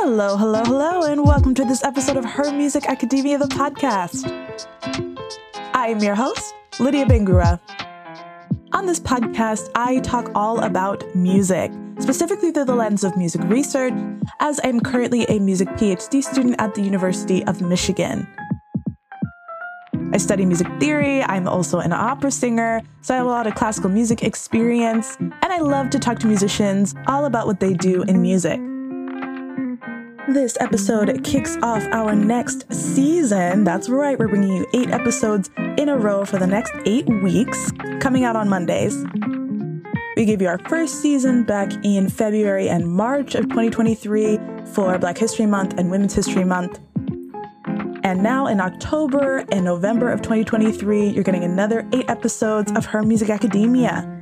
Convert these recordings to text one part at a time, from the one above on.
Hello, hello, hello, and welcome to this episode of Her Music Academia, the podcast. I am your host, Lydia Bangura. On this podcast, I talk all about music, specifically through the lens of music research, as I'm currently a music PhD student at the University of Michigan. I study music theory, I'm also an opera singer, so I have a lot of classical music experience, and I love to talk to musicians all about what they do in music. This episode kicks off our next season. That's right, we're bringing you eight episodes in a row for the next eight weeks, coming out on Mondays. We gave you our first season back in February and March of 2023 for Black History Month and Women's History Month. And now in October and November of 2023, you're getting another eight episodes of Her Music Academia.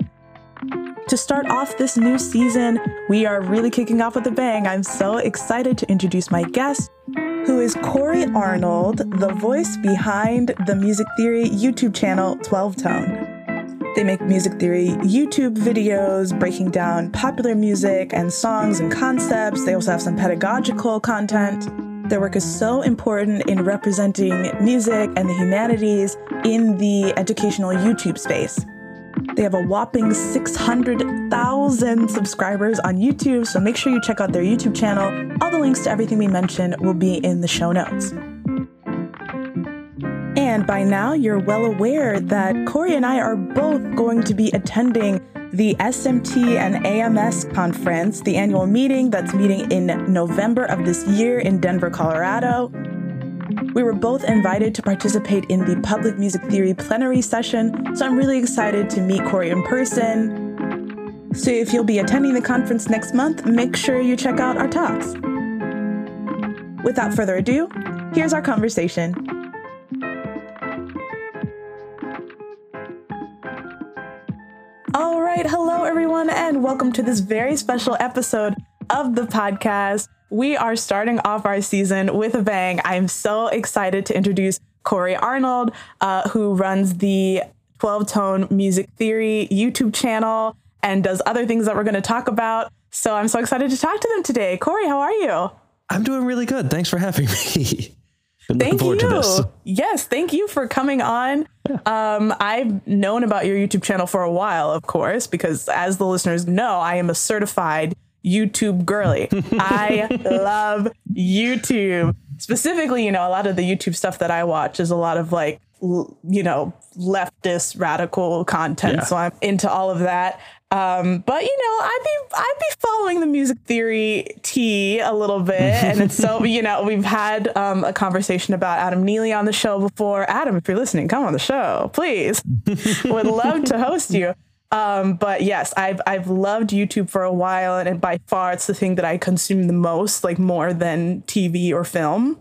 To start off this new season, we are really kicking off with a bang. I'm so excited to introduce my guest, who is Cory Arnold, the voice behind the Music Theory YouTube channel 12Tone. They make music theory YouTube videos breaking down popular music and songs and concepts. They also have some pedagogical content. Their work is so important in representing music and the humanities in the educational YouTube space. They have a whopping 600,000 subscribers on YouTube, so make sure you check out their YouTube channel. All the links to everything we mentioned will be in the show notes. And by now, you're well aware that Cory and I are both going to be attending the SMT and AMS conference, the annual meeting that's meeting in November of this year in Denver, Colorado. We were both invited to participate in the Public Music Theory plenary session, so I'm really excited to meet Cory in person. So if you'll be attending the conference next month, make sure you check out our talks. Without further ado, here's our conversation. All right, hello everyone, and welcome to this very special episode of the podcast. We are starting off our season with a bang. I'm so excited to introduce Cory Arnold, uh, who runs the 12Tone Music Theory YouTube channel and does other things that we're going to talk about. So I'm so excited to talk to them today. Cory, how are you? I'm doing really good. Thanks for having me. Been thank you. Yes, thank you for coming on. Yeah. Um, I've known about your YouTube channel for a while, of course, because as the listeners know, I am a certified YouTube girly. I love YouTube. Specifically, you know, a lot of the YouTube stuff that I watch is a lot of like, you know, leftist radical content. Yeah. So I'm into all of that. Um, but you know, I'd be I'd be following the music theory tea a little bit, and it's so you know we've had um, a conversation about Adam Neely on the show before. Adam, if you're listening, come on the show, please. Would love to host you. Um, but yes, I've I've loved YouTube for a while, and, and by far it's the thing that I consume the most, like more than TV or film.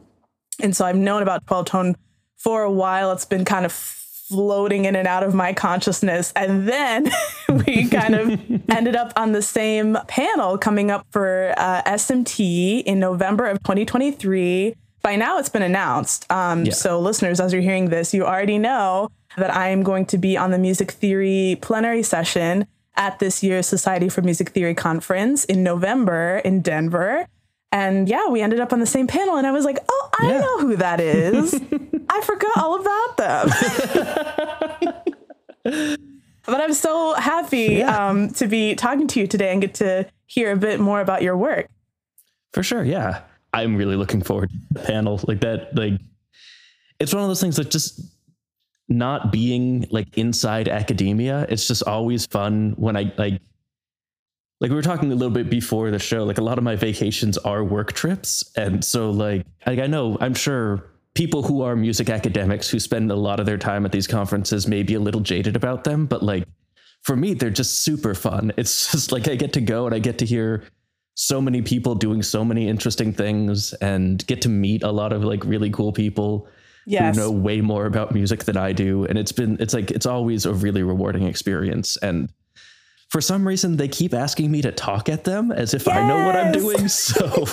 And so I've known about 12Tone for a while. It's been kind of floating in and out of my consciousness. And then we kind of ended up on the same panel coming up for uh, SMT in November of 2023. By now, it's been announced. Um, yeah. So, listeners, as you're hearing this, you already know that I am going to be on the music theory plenary session at this year's Society for Music Theory conference in November in Denver. And yeah, we ended up on the same panel, and I was like, oh, I yeah. know who that is. I forgot all about them. but I'm so happy yeah. um, to be talking to you today and get to hear a bit more about your work. For sure. Yeah. I'm really looking forward to the panel like that. Like, it's one of those things that just not being like inside academia, it's just always fun when I like like we were talking a little bit before the show like a lot of my vacations are work trips. And so like, like i know i'm sure people who are music academics who spend a lot of their time at these conferences may be a little jaded about them but like for me they're just super fun. It's just like i get to go and i get to hear so many people doing so many interesting things and get to meet a lot of like really cool people yes. who know way more about music than i do and it's been it's like it's always a really rewarding experience and for some reason they keep asking me to talk at them as if yes. I know what I'm doing. So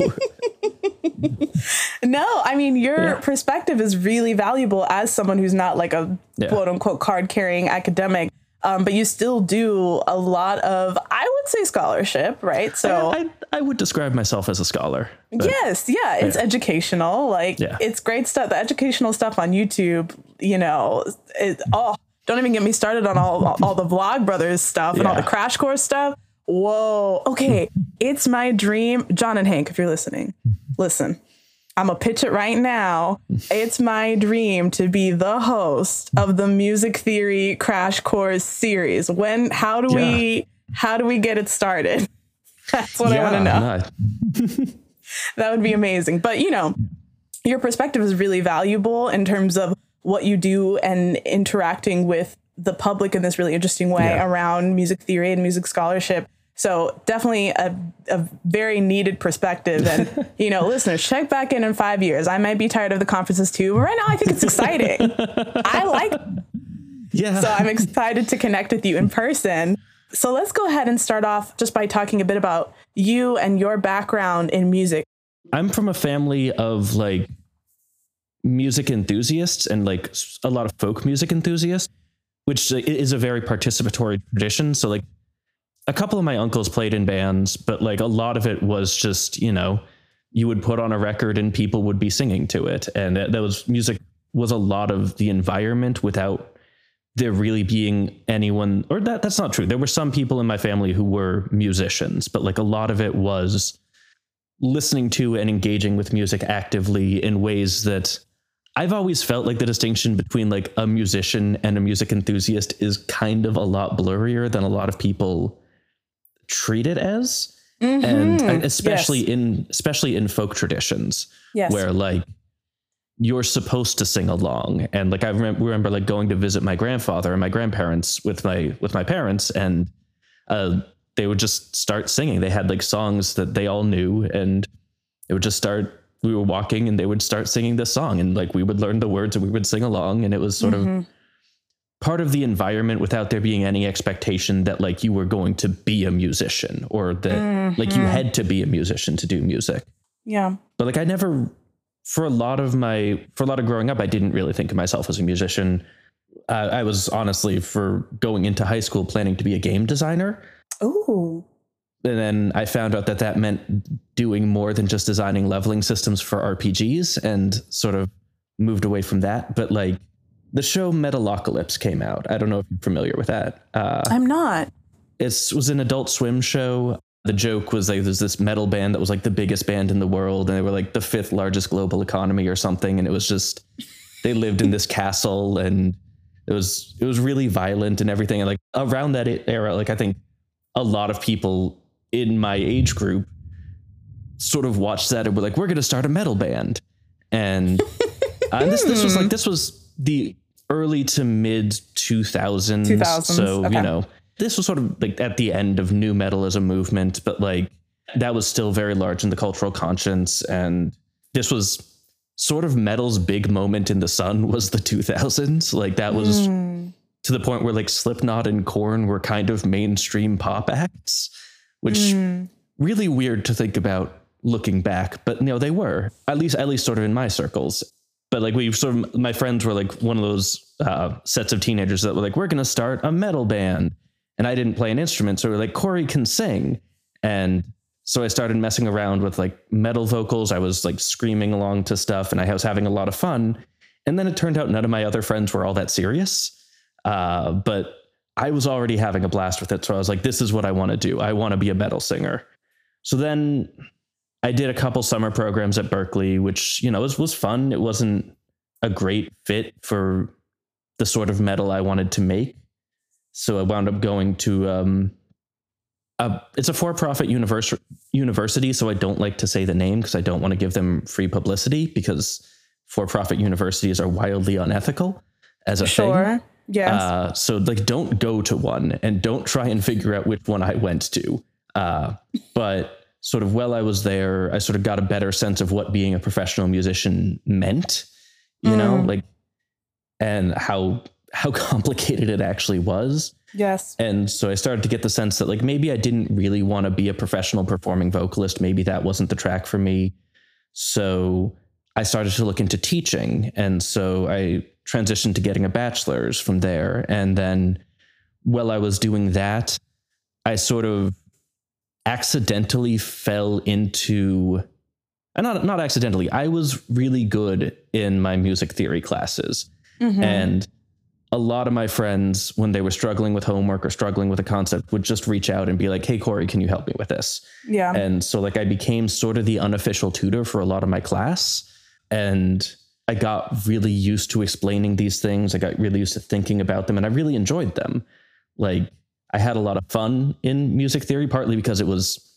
No, I mean your yeah. perspective is really valuable as someone who's not like a yeah. quote unquote card carrying academic. Um, but you still do a lot of, I would say, scholarship, right? So I, I, I would describe myself as a scholar. yes, yeah, it's Yeah. educational. Like Yeah. it's great stuff. The educational stuff on YouTube, you know, it, oh, don't even get me started on all all the Vlog Brothers stuff and all the Crash Course stuff. Whoa. Okay, it's my dream, John and Hank. If you're listening, listen. I'm gonna pitch it right now. It's my dream to be the host of the Music Theory Crash Course series. When? How do we? How do we get it started? That's what I want to know. no, That would be amazing. But you know, your perspective is really valuable in terms of what you do and interacting with the public in this really interesting way Yeah. around music theory and music scholarship. So definitely a, a very needed perspective. And you know, listeners, check back in in five years. I might be tired of the conferences too, but right now I think it's exciting. I like yeah. so I'm excited to connect with you in person. So let's go ahead and start off just by talking a bit about you and your background in music. I'm from a family of like music enthusiasts and like a lot of folk music enthusiasts, which is a very participatory tradition. So like a couple of my uncles played in bands, but like a lot of it was just, you know, you would put on a record and people would be singing to it. And that was music was a lot of the environment without there really being anyone or that that's not true. There were some people in my family who were musicians, but like a lot of it was listening to and engaging with music actively in ways that I've always felt like the distinction between like a musician and a music enthusiast is kind of a lot blurrier than a lot of people treat it as. And, and especially Mm-hmm. Yes. in especially in folk traditions Yes. where like you're supposed to sing along and like i remember, remember like going to visit my grandfather and my grandparents with my with my parents and uh they would just start singing they had like songs that they all knew and it would just start we were walking and they would start singing this song and like we would learn the words and we would sing along and it was sort of part of the environment without there being any expectation that like you were going to be a musician or that like you had to be a musician to do music Yeah. but like I never for a lot of my for a lot of growing up I didn't really think of myself as a musician. Uh, I was honestly for going into high school planning to be a game designer, Ooh. and then I found out that that meant doing more than just designing leveling systems for RPGs, and sort of moved away from that. But like the show Metalocalypse came out. I don't know if you're familiar with that. Uh, I'm not. it was an adult swim show. The joke was like there's this metal band that was like the biggest band in the world, and they were like the fifth largest global economy or something. And it was just they lived in this castle, and it was it was really violent and everything. And like around that era, like I think a lot of people in my age group sort of watched that and were like, we're gonna start a metal band. And uh, this this was like this was the early to mid 2000s 2000s, so okay. you know this was sort of like at the end of nu metal as a movement but like that was still very large in the cultural conscience and this was sort of metal's big moment in the sun was the 2000s like that was hmm. to the point where like slipknot and korn were kind of mainstream pop acts which hmm. really weird to think about looking back but you know they were at least at least sort of in my circles but like we sort of my friends were like one of those uh, sets of teenagers that were like we're gonna start a metal band. And i didn't play an instrument so we are like cory can sing. And so i started messing around with like metal vocals. I was like screaming along to stuff and i was having a lot of fun. And then it turned out none of my other friends were all that serious. Uh, but i was already having a blast with it so i was like this is what i want to do. I want to be a metal singer. So then I did a couple summer programs at Berklee, which, you know, was, was fun. It wasn't a great fit for the sort of metal I wanted to make. So I wound up going to, um, a, it's a for-profit univers- university. So I don't like to say the name because I don't want to give them free publicity because for-profit universities are wildly unethical as a thing. Sure. Yes. Uh, so like, don't go to one and don't try and figure out which one I went to. Uh, but sort of while I was there, I sort of got a better sense of what being a professional musician meant, you know, mm. like, and how how complicated it actually was. yes. And so I started to get the sense that like maybe I didn't really want to be a professional performing vocalist. Maybe that wasn't the track for me. So I started to look into teaching. And so I transitioned to getting a bachelor's from there. And then while I was doing that, I sort of accidentally fell into and not not accidentally. I was really good in my music theory classes. Mm-hmm. And a lot of my friends, when they were struggling with homework or struggling with a concept, would just reach out and be like, Hey, Cory, can you help me with this? Yeah. And so, like, I became sort of the unofficial tutor for a lot of my class. And I got really used to explaining these things. I got really used to thinking about them, and I really enjoyed them. Like, I had a lot of fun in music theory, partly because it was,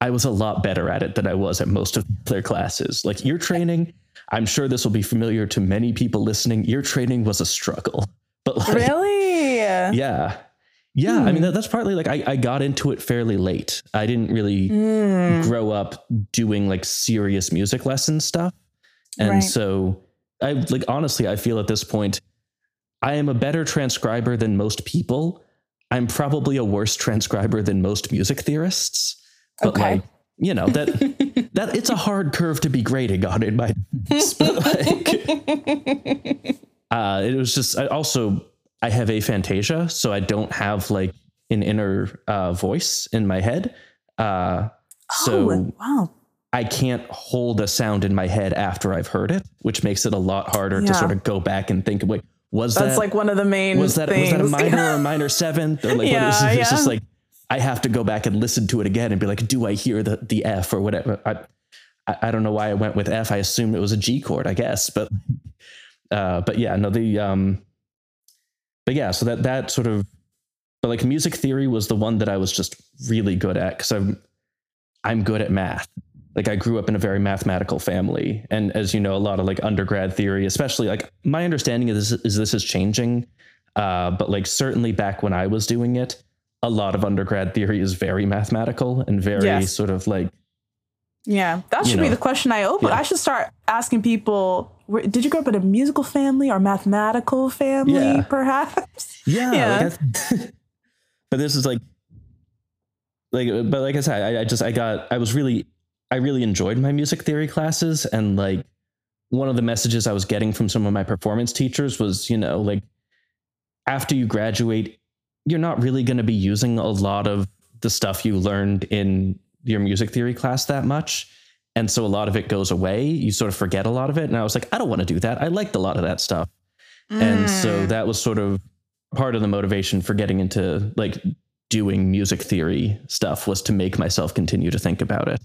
I was a lot better at it than I was at most of the other classes. Like, ear training, I'm sure this will be familiar to many people listening. Ear training was a struggle. But like, really, yeah, yeah. Hmm. I mean, hmm. that, that's partly like I, I got into it fairly late. I didn't really mm. grow up doing like serious music lesson stuff, and right. so I like honestly, I feel at this point, I am a better transcriber than most people. I'm probably a worse transcriber than most music theorists. But okay. like, you know that that it's a hard curve to be grading on in my like uh, it was just I also I have aphantasia, so I don't have like an inner uh, voice in my head. Uh, so oh, wow. I can't hold a sound in my head after I've heard it, which makes it a lot harder yeah. to sort of go back and think, wait, was That's that like one of the main was that things. was that a minor or a minor seventh or like yeah, what, it's, it's just like I have to go back and listen to it again and be like, do I hear the the F or whatever? I I don't know why I went with F. I assumed it was a G chord, I guess, but uh, but yeah, no, the um, but yeah, so that that sort of, but like music theory was the one that I was just really good at because I'm I'm good at math. Like I grew up in a very mathematical family, and as you know, a lot of like undergrad theory, especially like my understanding of this is this is changing, uh, but like certainly back when I was doing it, a lot of undergrad theory is very mathematical and very yes. sort of like yeah, that should know, be the question I open. Yeah. I should start asking people did you grow up in a musical family or mathematical family, yeah. perhaps? Yeah. yeah. Like but this is like, like, but like I said, I, I just, I got, I was really, I really enjoyed my music theory classes. And like, one of the messages I was getting from some of my performance teachers was, you know, like, after you graduate, you're not really going to be using a lot of the stuff you learned in your music theory class that much and so a lot of it goes away you sort of forget a lot of it and i was like i don't want to do that i liked a lot of that stuff mm. and so mm. that was sort of part of the motivation for getting into like doing music theory stuff was to make myself continue to think about it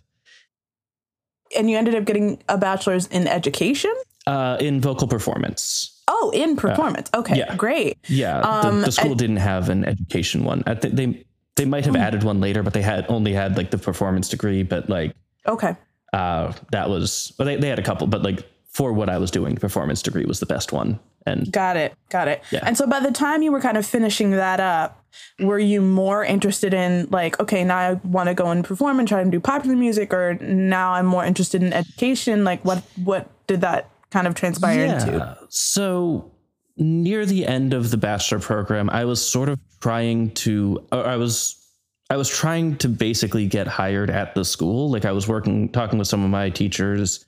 and you ended up getting a bachelor's in education uh, in vocal performance oh in performance uh, okay yeah. great yeah um, the, the, school didn't have an education one I th- they they might have mm. added one later but they had only had like the performance degree but like okay uh, that was well, they, they had a couple, but like for what I was doing, performance degree was the best one. And got it, got it. Yeah. And so by the time you were kind of finishing that up, were you more interested in like, okay, now I want to go and perform and try and do popular music, or now I'm more interested in education? Like, what what did that kind of transpire yeah. into? So near the end of the bachelor program, I was sort of trying to, I was I was trying to basically get hired at the school. Like I was working, talking with some of my teachers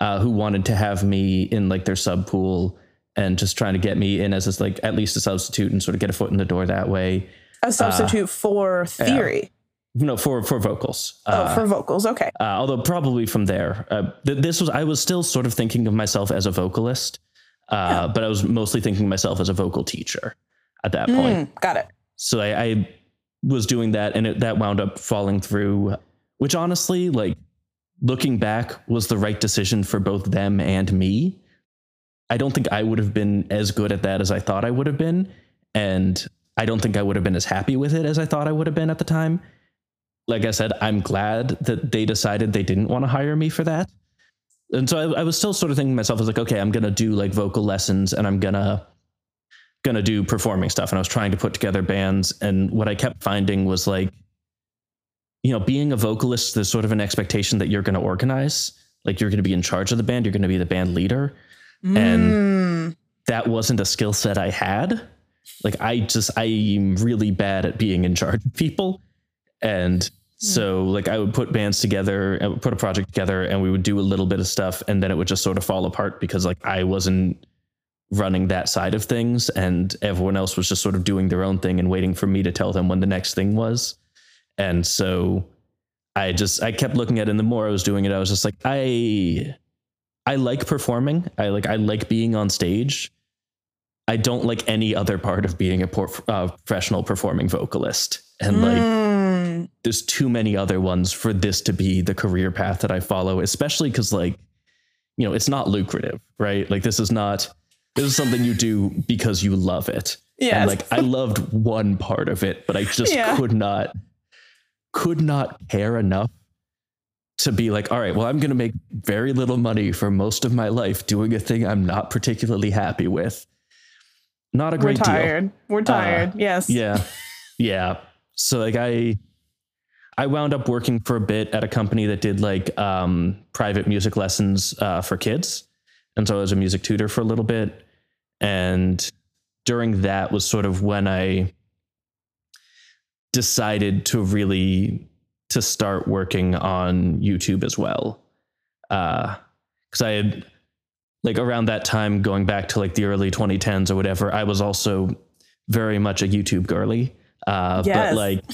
uh, who wanted to have me in like their sub pool and just trying to get me in as a, like at least a substitute and sort of get a foot in the door that way. A substitute uh, for theory. Uh, no, for for vocals. Oh, uh, for vocals. Okay. Uh, although probably from there, uh, th- this was I was still sort of thinking of myself as a vocalist, yeah. but I was mostly thinking of myself as a vocal teacher at that point. Mm, got it. So I, I was doing that and it, that wound up falling through, which honestly, like looking back, was the right decision for both them and me. I don't think I would have been as good at that as I thought I would have been. And I don't think I would have been as happy with it as I thought I would have been at the time. Like I said, I'm glad that they decided they didn't want to hire me for that. And so I, I was still sort of thinking to myself, I was like, okay, I'm to do like vocal lessons and I'm going to do performing stuff and I was trying to put together bands. And what I kept finding was like, you know, being a vocalist, there's sort of an expectation that you're to organize, like you're to be in charge of the band, you're to be the band leader. Mm. And that wasn't a skill set I had. Like I just, I'm really bad at being in charge of people. And so like I would put bands together, I would put a project together and we would do a little bit of stuff and then it would just sort of fall apart because like I wasn't running that side of things and everyone else was just sort of doing their own thing and waiting for me to tell them when the next thing was and so i just i kept looking at it and the more i was doing it i was just like i i like performing i like i like being on stage i don't like any other part of being a uh, professional performing vocalist and like Mm, there's too many other ones for this to be the career path that I follow, especially because like, you know, it's not lucrative, right? Like this is not this is something you do because you love it. Yes. And like I loved one part of it, but I just Yeah. could not could not care enough to be like, all right, well, I'm gonna make very little money for most of my life doing a thing I'm not particularly happy with. Not a great we're deal. tired. We're tired. yes. Yeah. Yeah. So like I I wound up working for a bit at a company that did like um private music lessons uh for kids. And so I was a music tutor for a little bit. And during that was sort of when I decided to really to start working on YouTube as well. Uh cuz I had like around that time going back to like the early 2010s or whatever, I was also very much a YouTube girly. Uh, Yes. But like,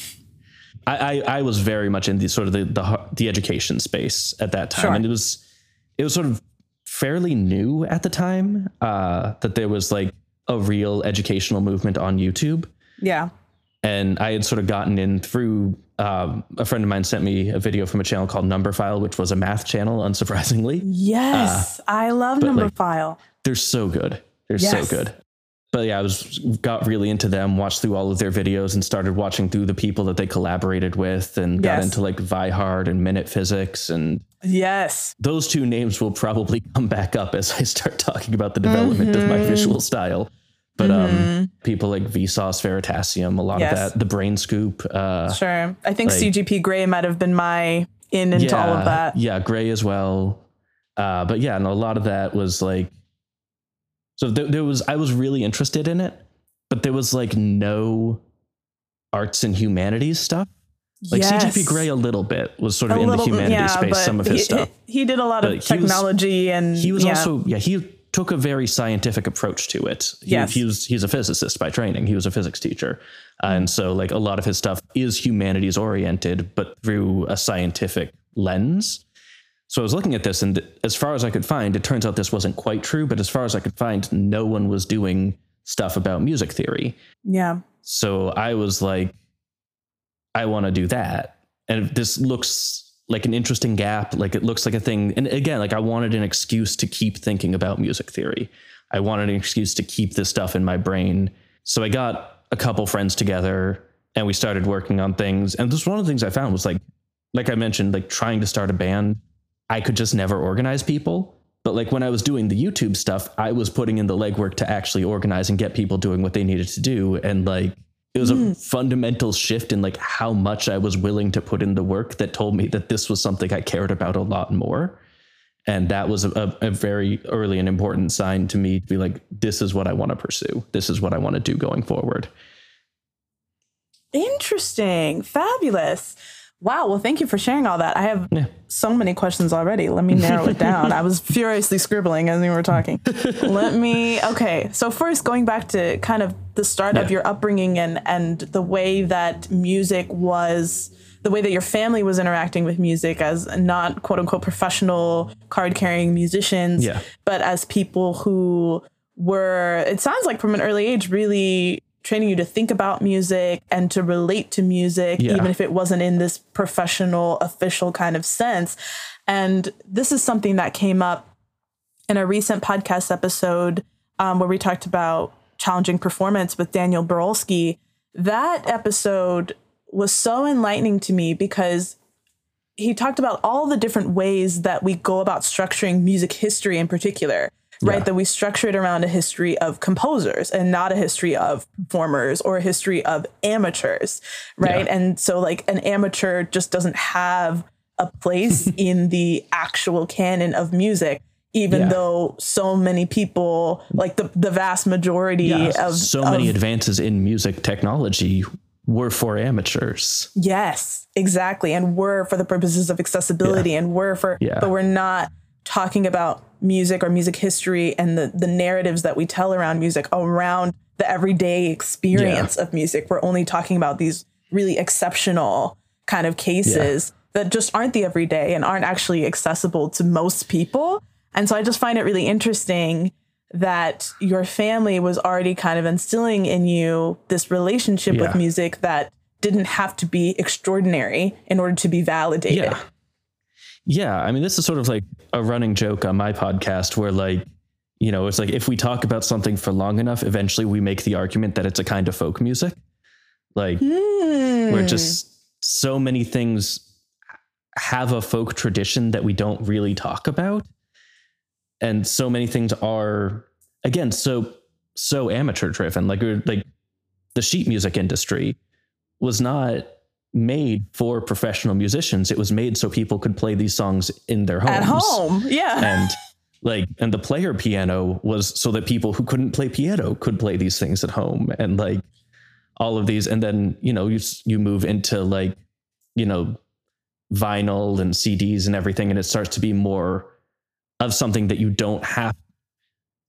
I, I I was very much in the sort of the the, the education space at that time, Sure. and it was it was sort of fairly new at the time uh, that there was like a real educational movement on YouTube, Yeah. and I had sort of gotten in through um, a friend of mine sent me a video from a channel called Numberphile, which was a math channel, unsurprisingly. Yes. I love number like, file. they're so good. They're Yes. so good. But yeah, I was got really into them, watched through all of their videos and started watching through the people that they collaborated with and got into like Vi Hart and Minute Physics and Yes. those two names will probably come back up as I start talking about the development of my Mm-hmm. visual style. But um people like Vsauce Veritasium, a lot Yes. of that, the Brain Scoop, uh Sure. I think like- CGP Grey might have been my in into all of that. Yeah, Grey as well. Uh, but yeah, and a lot of that was like, so there, there was I was really interested in it, but there was like no arts and humanities stuff. Like Yes. CGP Grey a little bit was sort of A in little- the humanities yeah, space. Some of his he, stuff. He did a lot But of he was- technology and He was yeah. also yeah he took a very scientific approach to it. He, Yes. he was he's a physicist by training. He was a physics teacher, and so like a lot of his stuff is humanities oriented, but through a scientific lens. So I was looking at this, and as far as I could find, it turns out this wasn't quite true. But as far as I could find, no one was doing stuff about music theory. yeah. So I was like, I want to do that. And this looks like an interesting gap. Like it looks like a thing. And again, like I wanted an excuse to keep thinking about music theory. I wanted an excuse to keep this stuff in my brain. So I got a couple friends together and we started working on things. And this one of the things I found was like, like I mentioned, like trying to start a band, I could just never organize people. But like when I was doing the YouTube stuff, I was putting in the legwork to actually organize and get people doing what they needed to do. And like it was a hmm. fundamental shift in like how much I was willing to put in the work that told me that this was something I cared about a lot more. And that was a, a, a very early and important sign to me to be like, this is what I want to pursue. This is what I want to do going forward. Interesting. Fabulous. Wow. Well, thank you for sharing all that. I have Yeah. so many questions already. Let me narrow it down. I was furiously scribbling as we were talking. Let me, okay. So, first, going back to kind of the start of your upbringing and, and the way that music was, the way that your family was interacting with music as not quote unquote professional card carrying musicians, Yeah. but as people who were, it sounds like from an early age, really training you to think about music and to relate to music, Yeah. even if it wasn't in this professional, official kind of sense. And this is something that came up in a recent podcast episode um, where we talked about challenging performance with Daniel Barolsky. That episode was so enlightening to me because he talked about all the different ways that we go about structuring music history in particular right that we structure it around a history of composers and not a history of performers or a history of amateurs right Yeah. and so like an amateur just doesn't have a place in the actual canon of music even Yeah. though so many people like the the vast majority Yeah, of so many of- advances in music technology were for amateurs. Yes, exactly. And we're for the purposes of accessibility and we're for, Yeah. but we're not talking about music or music history and the the narratives that we tell around music around the everyday experience of music. We're only talking about these really exceptional kind of cases that just aren't the everyday and aren't actually accessible to most people. And so I just find it really interesting that your family was already kind of instilling in you this relationship with music that didn't have to be extraordinary in order to be validated. Yeah. Yeah. I mean, this is sort of like a running joke on my podcast where, like, you know, it's like if we talk about something for long enough, eventually we make the argument that it's a kind of folk music. Like, Hmm. where just so many things have a folk tradition that we don't really talk about. And so many things are, again, so, so amateur driven. Like, like the sheet music industry was not made for professional musicians. It was made so people could play these songs in their homes. at home. Yeah. And like, and the player piano was so that people who couldn't play piano could play these things at home. And like all of these, and then, you know, you, you move into like, you know, vinyl and CDs and everything. And it starts to be more of something that you don't have.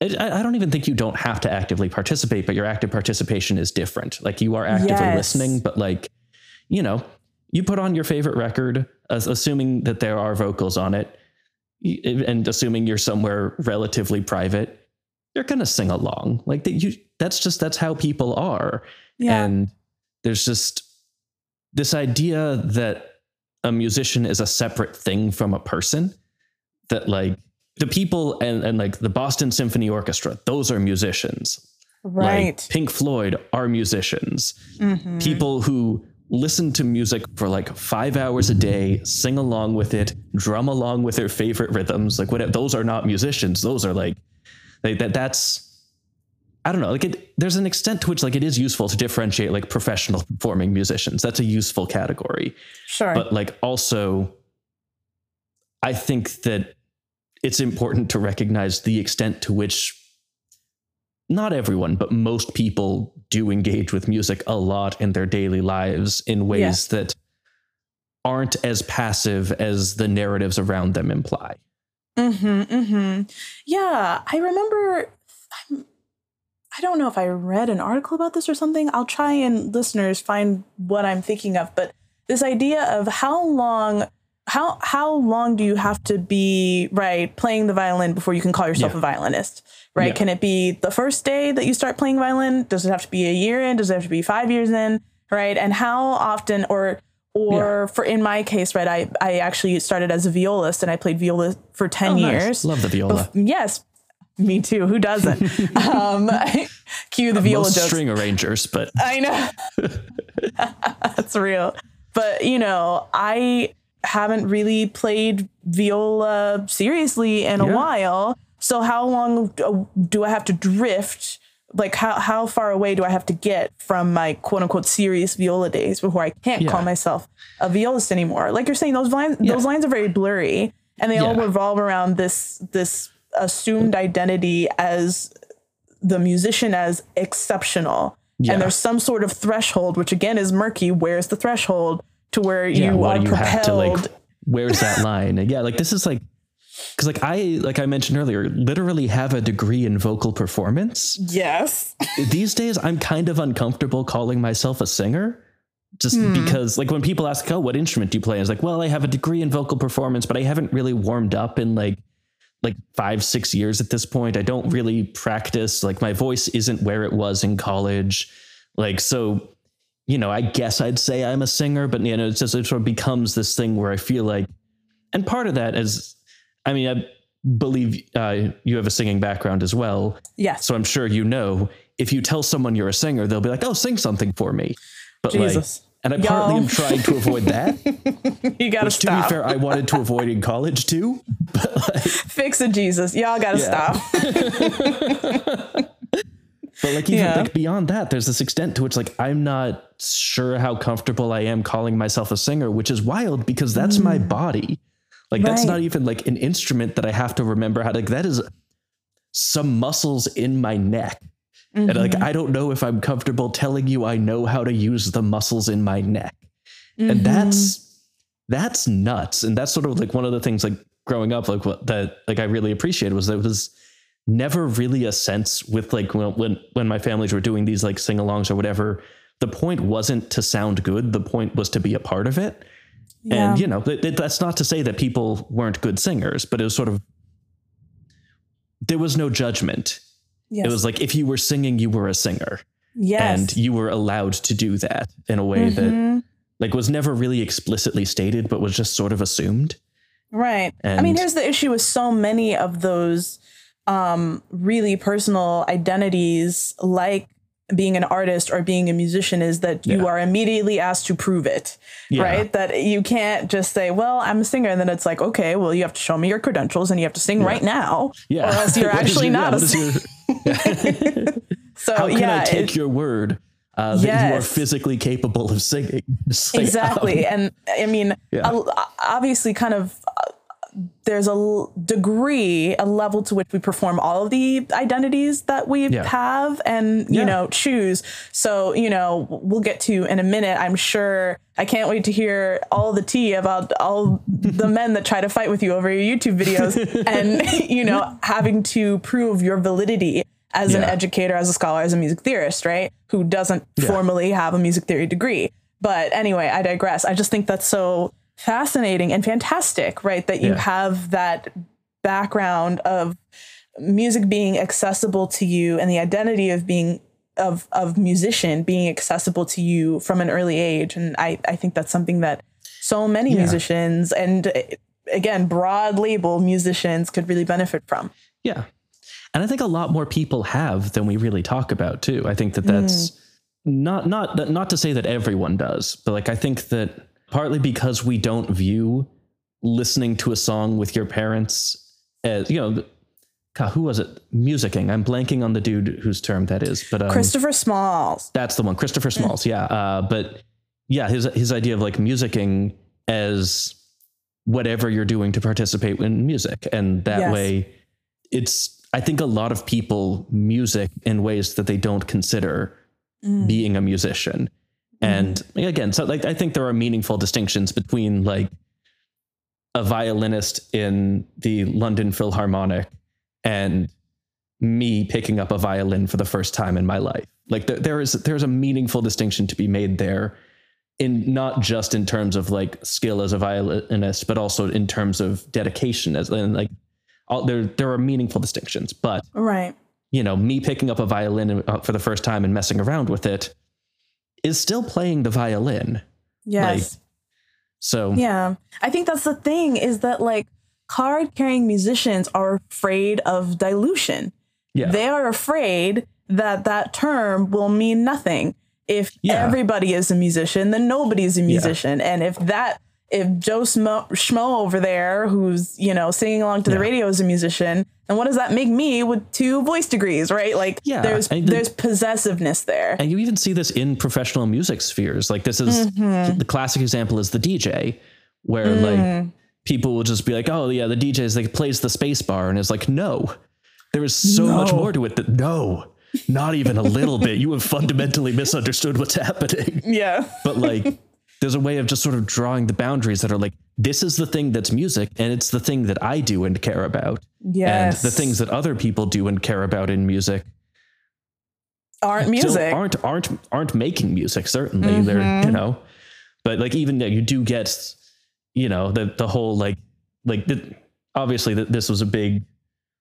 I, I don't even think you don't have to actively participate, but your active participation is different. Like you are actively Yes. listening, but like, you know, you put on your favorite record, assuming that there are vocals on it, and assuming you're somewhere relatively private, you're gonna sing along. Like that, you. That's just that's how people are. yeah. And there's just this idea that a musician is a separate thing from a person. That like the people and and like the Boston Symphony Orchestra, those are musicians. right. Like Pink Floyd are musicians Mhm. people who listen to music for like five hours a day, sing along with it, drum along with their favorite rhythms. Like whatever, those are not musicians. Those are like they, that. That's I don't know. Like it, there's an extent to which like it is useful to differentiate like professional performing musicians. That's a useful category. Sure. But like also, I think that it's important to recognize the extent to which not everyone, but most people do engage with music a lot in their daily lives in ways Yes. that aren't as passive as the narratives around them imply. Mm-hmm, mm-hmm. Yeah, I remember. I'm, I don't know if I read an article about this or something. I'll try and listeners find what I'm thinking of. But this idea of how long, how how long do you have to be right playing the violin before you can call yourself Yeah. a violinist? Right? Yeah. Can it be the first day that you start playing violin? Does it have to be a year in? Does it have to be five years in? Right? And how often or or for in my case, right, I, I actually started as a violist and I played viola for 10 Oh, nice. years. Love the viola. Yes, me too. Who doesn't? um, cue the viola Most jokes. string arrangers, but I know. That's real. But, you know, I haven't really played viola seriously in a Yeah. while. So how long do- do I have to drift? Like how how far away do I have to get from my quote unquote serious viola days before I can't Yeah. call myself a violist anymore? Like you're saying, those lines Yeah. those lines are very blurry, and they all revolve around this this assumed identity as the musician as exceptional. And there's some sort of threshold, which again is murky. Where's the threshold to where yeah, you what are do you have to propelled? like? Where's that line? Yeah, like this is like because like I like I mentioned earlier, literally have a degree in vocal performance. yes. these days I'm kind of uncomfortable calling myself a singer just hmm. because like when people ask, "Oh, what instrument do you play?" I was like, "Well, I have a degree in vocal performance, but I haven't really warmed up in like like 5 6 years at this point. I don't really practice. Like my voice isn't where it was in college. Like so you know, I guess I'd say I'm a singer, but you know, it's just it sort of becomes this thing where I feel like and part of that is I mean, I believe uh, you have a singing background as well. Yes. So I'm sure you know if you tell someone you're a singer, they'll be like, "Oh, sing something for me." But Jesus. like, and I partly am trying to avoid that. you gotta which, to be fair, I wanted to avoid in college too. But like, Fix it, Jesus. Y'all gotta Yeah. stop. but like even Yeah. like beyond that, there's this extent to which like I'm not sure how comfortable I am calling myself a singer, which is wild because that's my body. Like that's Mm. Not even like an instrument that I have to remember how to. Like that is some muscles in my neck. And Mm-hmm. like I don't know if I'm comfortable telling you I know how to use the muscles in my neck. Mm-hmm. And that's that's nuts. And that's sort of like one of the things like growing up, like what that like I really appreciated was there was never really a sense with like when when when my families were doing these like sing-alongs or whatever. The point wasn't to sound good. The point was to be a part of it. Yeah. And you know, th- th- that's not to say that people weren't good singers, but it was sort of there was no judgment. yes. It was like if you were singing, you were a singer, yes. and you were allowed to do that in a way that Mhm. like was never really explicitly stated, but was just sort of assumed. Right. I mean, here's the issue with so many of those um, really personal identities, like being an artist or being a musician, is that you are immediately asked to prove it, Yeah. right? That you can't just say, well, I'm a singer. And then it's like, okay, well, you have to show me your credentials and you have to sing right now. Yeah, Or else you're actually your- not yeah, a singer. your- So, How can yeah. I take it- your word uh, that you are physically capable of singing? Like, exactly um, and i mean Yeah. obviously kind of there's a l- degree a level to which we perform all of the identities that we Yeah. have and you Yeah. know choose so you know we'll get to in a minute i'm sure i can't wait to hear all the tea about all the men that try to fight with you over your youtube videos and you know having to prove your validity as an educator as a scholar as a music theorist right who doesn't Yeah. formally have a music theory degree but anyway, I digress. I just think that's so fascinating and fantastic, right? That you Yeah. have that background of music being accessible to you and the identity of being of of musician being accessible to you from an early age. And I, I think that's something that so many Yeah. musicians and uh, again broad label musicians could really benefit from. Yeah. And I think a lot more people have than we really talk about too. I think that that's not not not to say that everyone does, but like I think that partly because we don't view listening to a song with your parents as you know God, who was it? Musicking. I'm blanking on the dude whose term that is, but um, Christopher Smalls. That's the one, Christopher Smalls. Yeah, uh, but yeah, his his idea of like musicking as whatever you're doing to participate in music, and that Yes. way, it's. I think a lot of people music in ways that they don't consider Mm. being a musician, and again, so like I think there are meaningful distinctions between like a violinist in the London Philharmonic and me picking up a violin for the first time in my life. Like there, there is there's a meaningful distinction to be made there in not just in terms of like skill as a violinist, but also in terms of dedication as and like all, there there are meaningful distinctions. But Right. you know, me picking up a violin uh, for the first time and messing around with it is still playing the violin. Yes. So Yeah. I think that's the thing is that like card carrying musicians are afraid of dilution. yeah, They are afraid that that term will mean nothing. If Yeah. everybody is a musician, then nobody's a musician. And if that, if Joe Smo, Schmo over there, who's, you know, singing along to the radio is a musician, then what does that make me with two voice degrees, right? Like Yeah, there's, the- there's possessiveness there. and you even see this in professional music spheres. Like this is Mm-hmm. the classic example is the DJ, where Mm. like people will just be like, "Oh yeah, the DJ is like plays the space bar," and it's like, no, there is so much more to it. That no, not even a little bit. You have fundamentally misunderstood what's happening. Yeah. But like, there's a way of just sort of drawing the boundaries that are like, this is the thing that's music, and it's the thing that I do and care about, Yes. and the things that other people do and care about in music aren't music. aren't aren't aren't making music certainly they're Mm-hmm. you know but like even you do get you know the the whole like like the, obviously that this was a big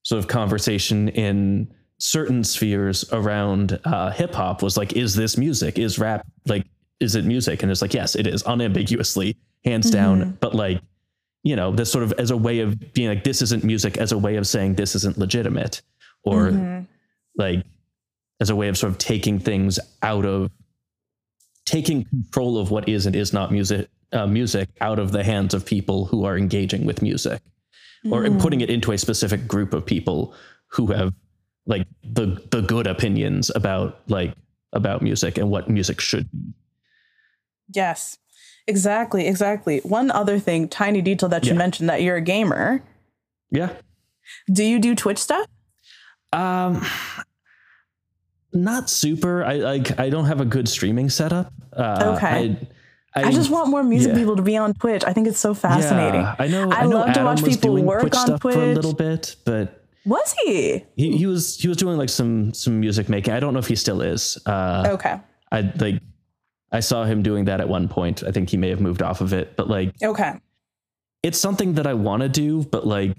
sort of conversation in certain spheres around uh hip hop was like is this music is rap like is it music and it's like yes it is unambiguously hands Mm-hmm. down but like you know this sort of as a way of being like this isn't music as a way of saying this isn't legitimate or Mhm. like as a way of sort of taking things out of taking control of what is and is not music uh, music out of the hands of people who are engaging with music or Mm. putting it into a specific group of people who have like the the good opinions about like about music and what music should be Yes, exactly, exactly. One other thing, tiny detail that you Yeah. mentioned that you're a gamer. yeah Do you do Twitch stuff? um not super i like i don't have a good streaming setup uh Okay. I, I, just want more music yeah. people to be on Twitch. I think it's so fascinating. Yeah, I know. I I, know love to watch people work Twitch on stuff for a little bit, but Was he? he, he was he was doing like some some music making. I don't know if he still is. Uh, Okay. I like I saw him doing that at one point. I think he may have moved off of it, but like Okay. it's something that I want to do, but like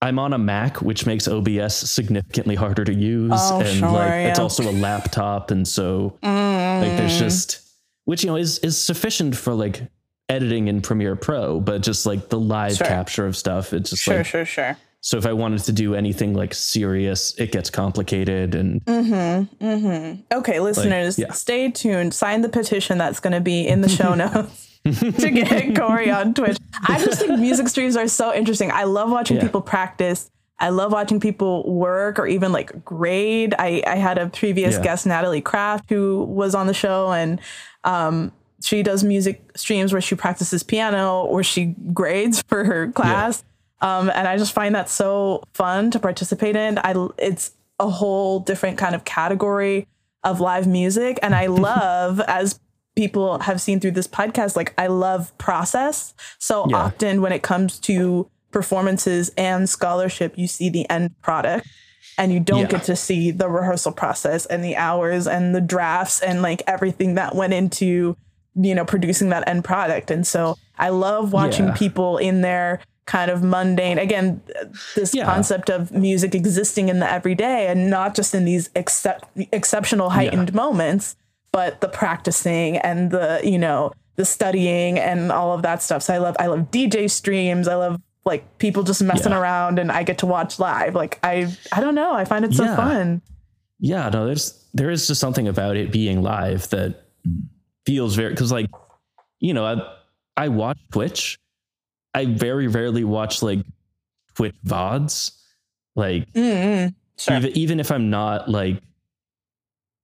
I'm on a Mac, which makes OBS significantly harder to use, Oh, and sure, like it's also a laptop, and so like there's mm. just which you know is is sufficient for like editing in Premiere Pro, but just like the live Sure. capture of stuff, it's just like Sure, like sure, sure. So if I wanted to do anything like serious, it gets complicated, and Mm-hmm. Mm-hmm. Okay, listeners, yeah. stay tuned. Sign the petition that's going to be in the show notes to get Cory on Twitch. I just think music streams are so interesting. I love watching Yeah. people practice. I love watching people work or even like grade. I, I had a previous Yeah. guest, Natalie Kraft, who was on the show, and um, she does music streams where she practices piano or she grades for her class. Um, and I just find that so fun to participate in. I it's a whole different kind of category of live music, and I love as people have seen through this podcast, like I love process. So Yeah. often when it comes to performances and scholarship, you see the end product. And you don't Yeah. get to see the rehearsal process and the hours and the drafts and like everything that went into you know producing that end product and so i love watching Yeah. people in their kind of mundane again this Yeah. concept of music existing in the everyday and not just in these excep- exceptional heightened moments but the practicing and the you know the studying and all of that stuff so i love i love dj streams i love like people just messing Yeah. around and i get to watch live like i i don't know i find it so Yeah. fun yeah, no, there's there is just something about it being live that feels very because like you know I I watch Twitch. I very rarely watch like Twitch vods. Like mm sure even even if I'm not like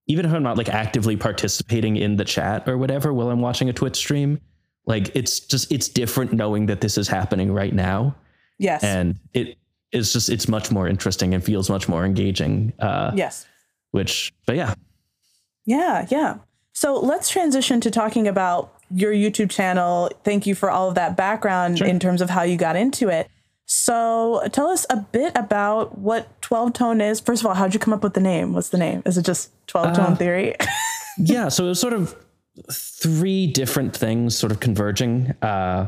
even if I'm not like actively participating in the chat or whatever while I'm watching a Twitch stream, like it's just it's different knowing that this is happening right now. yes And it is just it's much more interesting and feels much more engaging. Uh yes which but yeah. Yeah, yeah. So let's transition to talking about your YouTube channel. Thank you for all of that background Sure. in terms of how you got into it. So tell us a bit about what 12Tone is. First of all, how'd you come up with the name? What's the name? Is it just 12Tone Uh, theory? yeah so it was sort of three different things sort of converging uh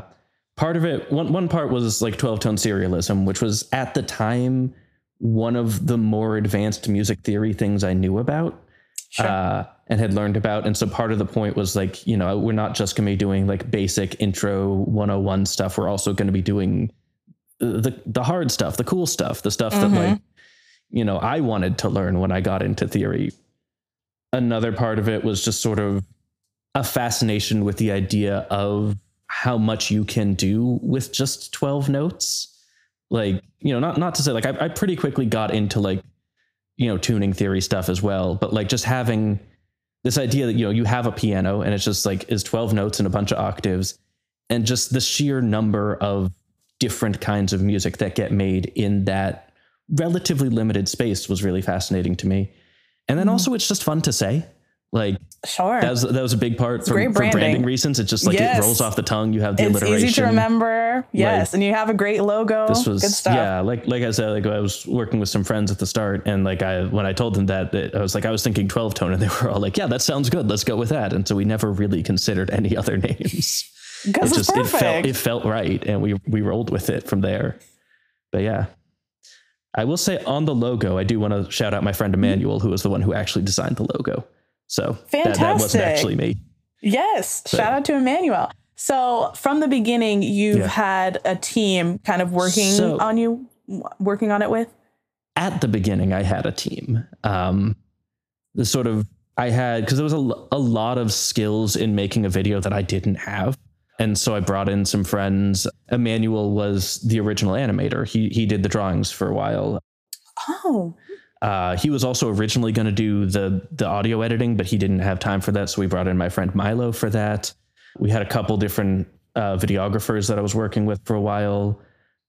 part of it one one part was like 12 tone serialism which was at the time one of the more advanced music theory things i knew about uh and had learned about. And so part of the point was like you know we're not just going to be doing like basic intro 101 stuff. We're also going to be doing the the hard stuff the cool stuff the stuff that mm-hmm. like you know i wanted to learn when i got into theory. Another part of it was just sort of a fascination with the idea of how much you can do with just 12 notes. Like you know not not to say like I, I pretty quickly got into like you know tuning theory stuff as well but like just having this idea that you know you have a piano and it's just like is 12 notes and a bunch of octaves and just the sheer number of different kinds of music that get made in that relatively limited space was really fascinating to me. And then mm-hmm. also it's just fun to say like sure. that was that was a big part for, for branding. reasons. It just like Yes. it rolls off the tongue. You have the it's alliteration. easy to remember. Yes. and you have a great logo. This was Good stuff. yeah, like like I said, like I was working with some friends at the start, and like I when I told them that, that I was like I was thinking twelve tone, and they were all like, yeah, that sounds good. Let's go with that. And so we never really considered any other names. It just it felt it felt right, and we we rolled with it from there. But yeah. I will say on the logo, I do want to shout out my friend mm-hmm. Emmanuel, who was the one who actually designed the logo. So that, that wasn't Fantastic. actually me. Yes. Shout out to Emmanuel. So from the beginning, you've Yeah. had a team kind of working So- on you, working on it with. at the beginning i had a team um the sort of i had because there was a, a lot of skills in making a video that i didn't have and so i brought in some friends emmanuel was the original animator he he did the drawings for a while Oh, uh, he was also originally going to do the the audio editing, but he didn't have time for that, so we brought in my friend Milo for that. We had a couple different uh, videographers that I was working with for a while.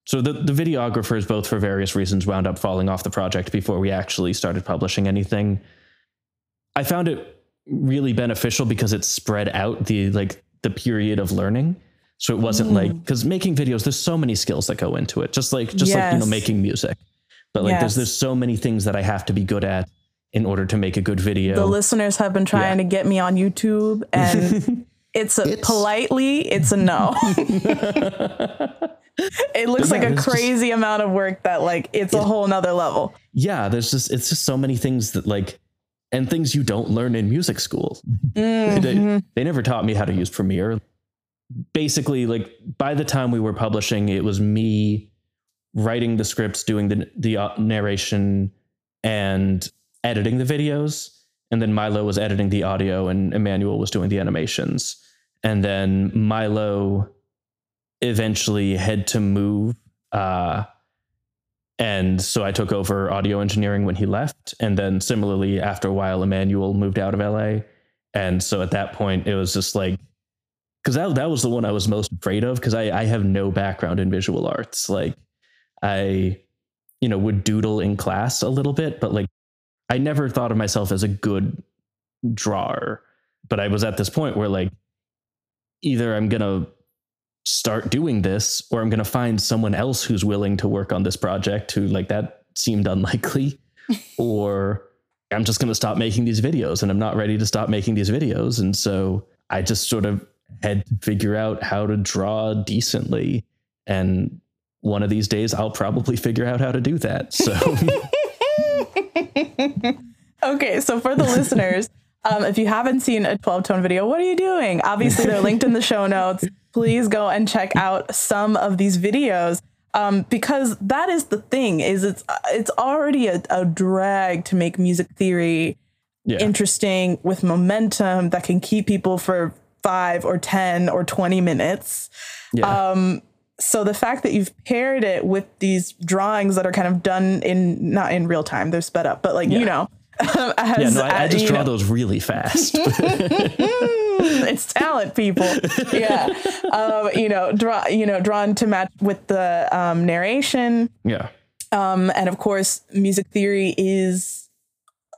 So the the videographers, both for various reasons, wound up falling off the project before we actually started publishing anything. I found it really beneficial because it spread out the like the period of learning. So it wasn't mm. like because making videos, there's so many skills that go into it. Just like just yes. like you know making music, but like yes. there's there's so many things that I have to be good at in order to make a good video. The listeners have been trying yeah. to get me on YouTube, and it's a it's, politely, it's a no. it looks yeah, like a crazy just, amount of work that like it's it, a whole nother level. Yeah, there's just it's just so many things that like and things you don't learn in music school. Mm-hmm. they, they never taught me how to use Premiere. Basically, like by the time we were publishing, it was me writing the scripts, doing the the uh, narration, and editing the videos. And then Milo was editing the audio, and Emmanuel was doing the animations. And then Milo eventually had to move uh, and so I took over audio engineering when he left. And then similarly, after a while, Emmanuel moved out of LA. And so at that point, it was just like, because that, that was the one I was most afraid of because I, I have no background in visual arts. Like, I, you know, would doodle in class a little bit, but like, I never thought of myself as a good drawer. But I was at this point where, like, either I'm going to start doing this or I'm going to find someone else who's willing to work on this project who like that seemed unlikely or I'm just going to stop making these videos and I'm not ready to stop making these videos and so I just sort of had to figure out how to draw decently and one of these days I'll probably figure out how to do that so Okay, so for the listeners, um, if you haven't seen a 12Tone video, what are you doing? Obviously, they're linked in the show notes please go and check out some of these videos um, because that is the thing is it's it's already a, a drag to make music theory yeah. interesting with momentum that can keep people for five or ten or twenty minutes. Yeah. Um, so the fact that you've paired it with these drawings that are kind of done in not in real time, they're sped up, but like yeah. you know, as, yeah, no, I, I just draw know. those really fast. it's talent, people. Yeah, um, you know, draw, you know, drawn to match with the um, narration. Yeah, um, and of course, music theory is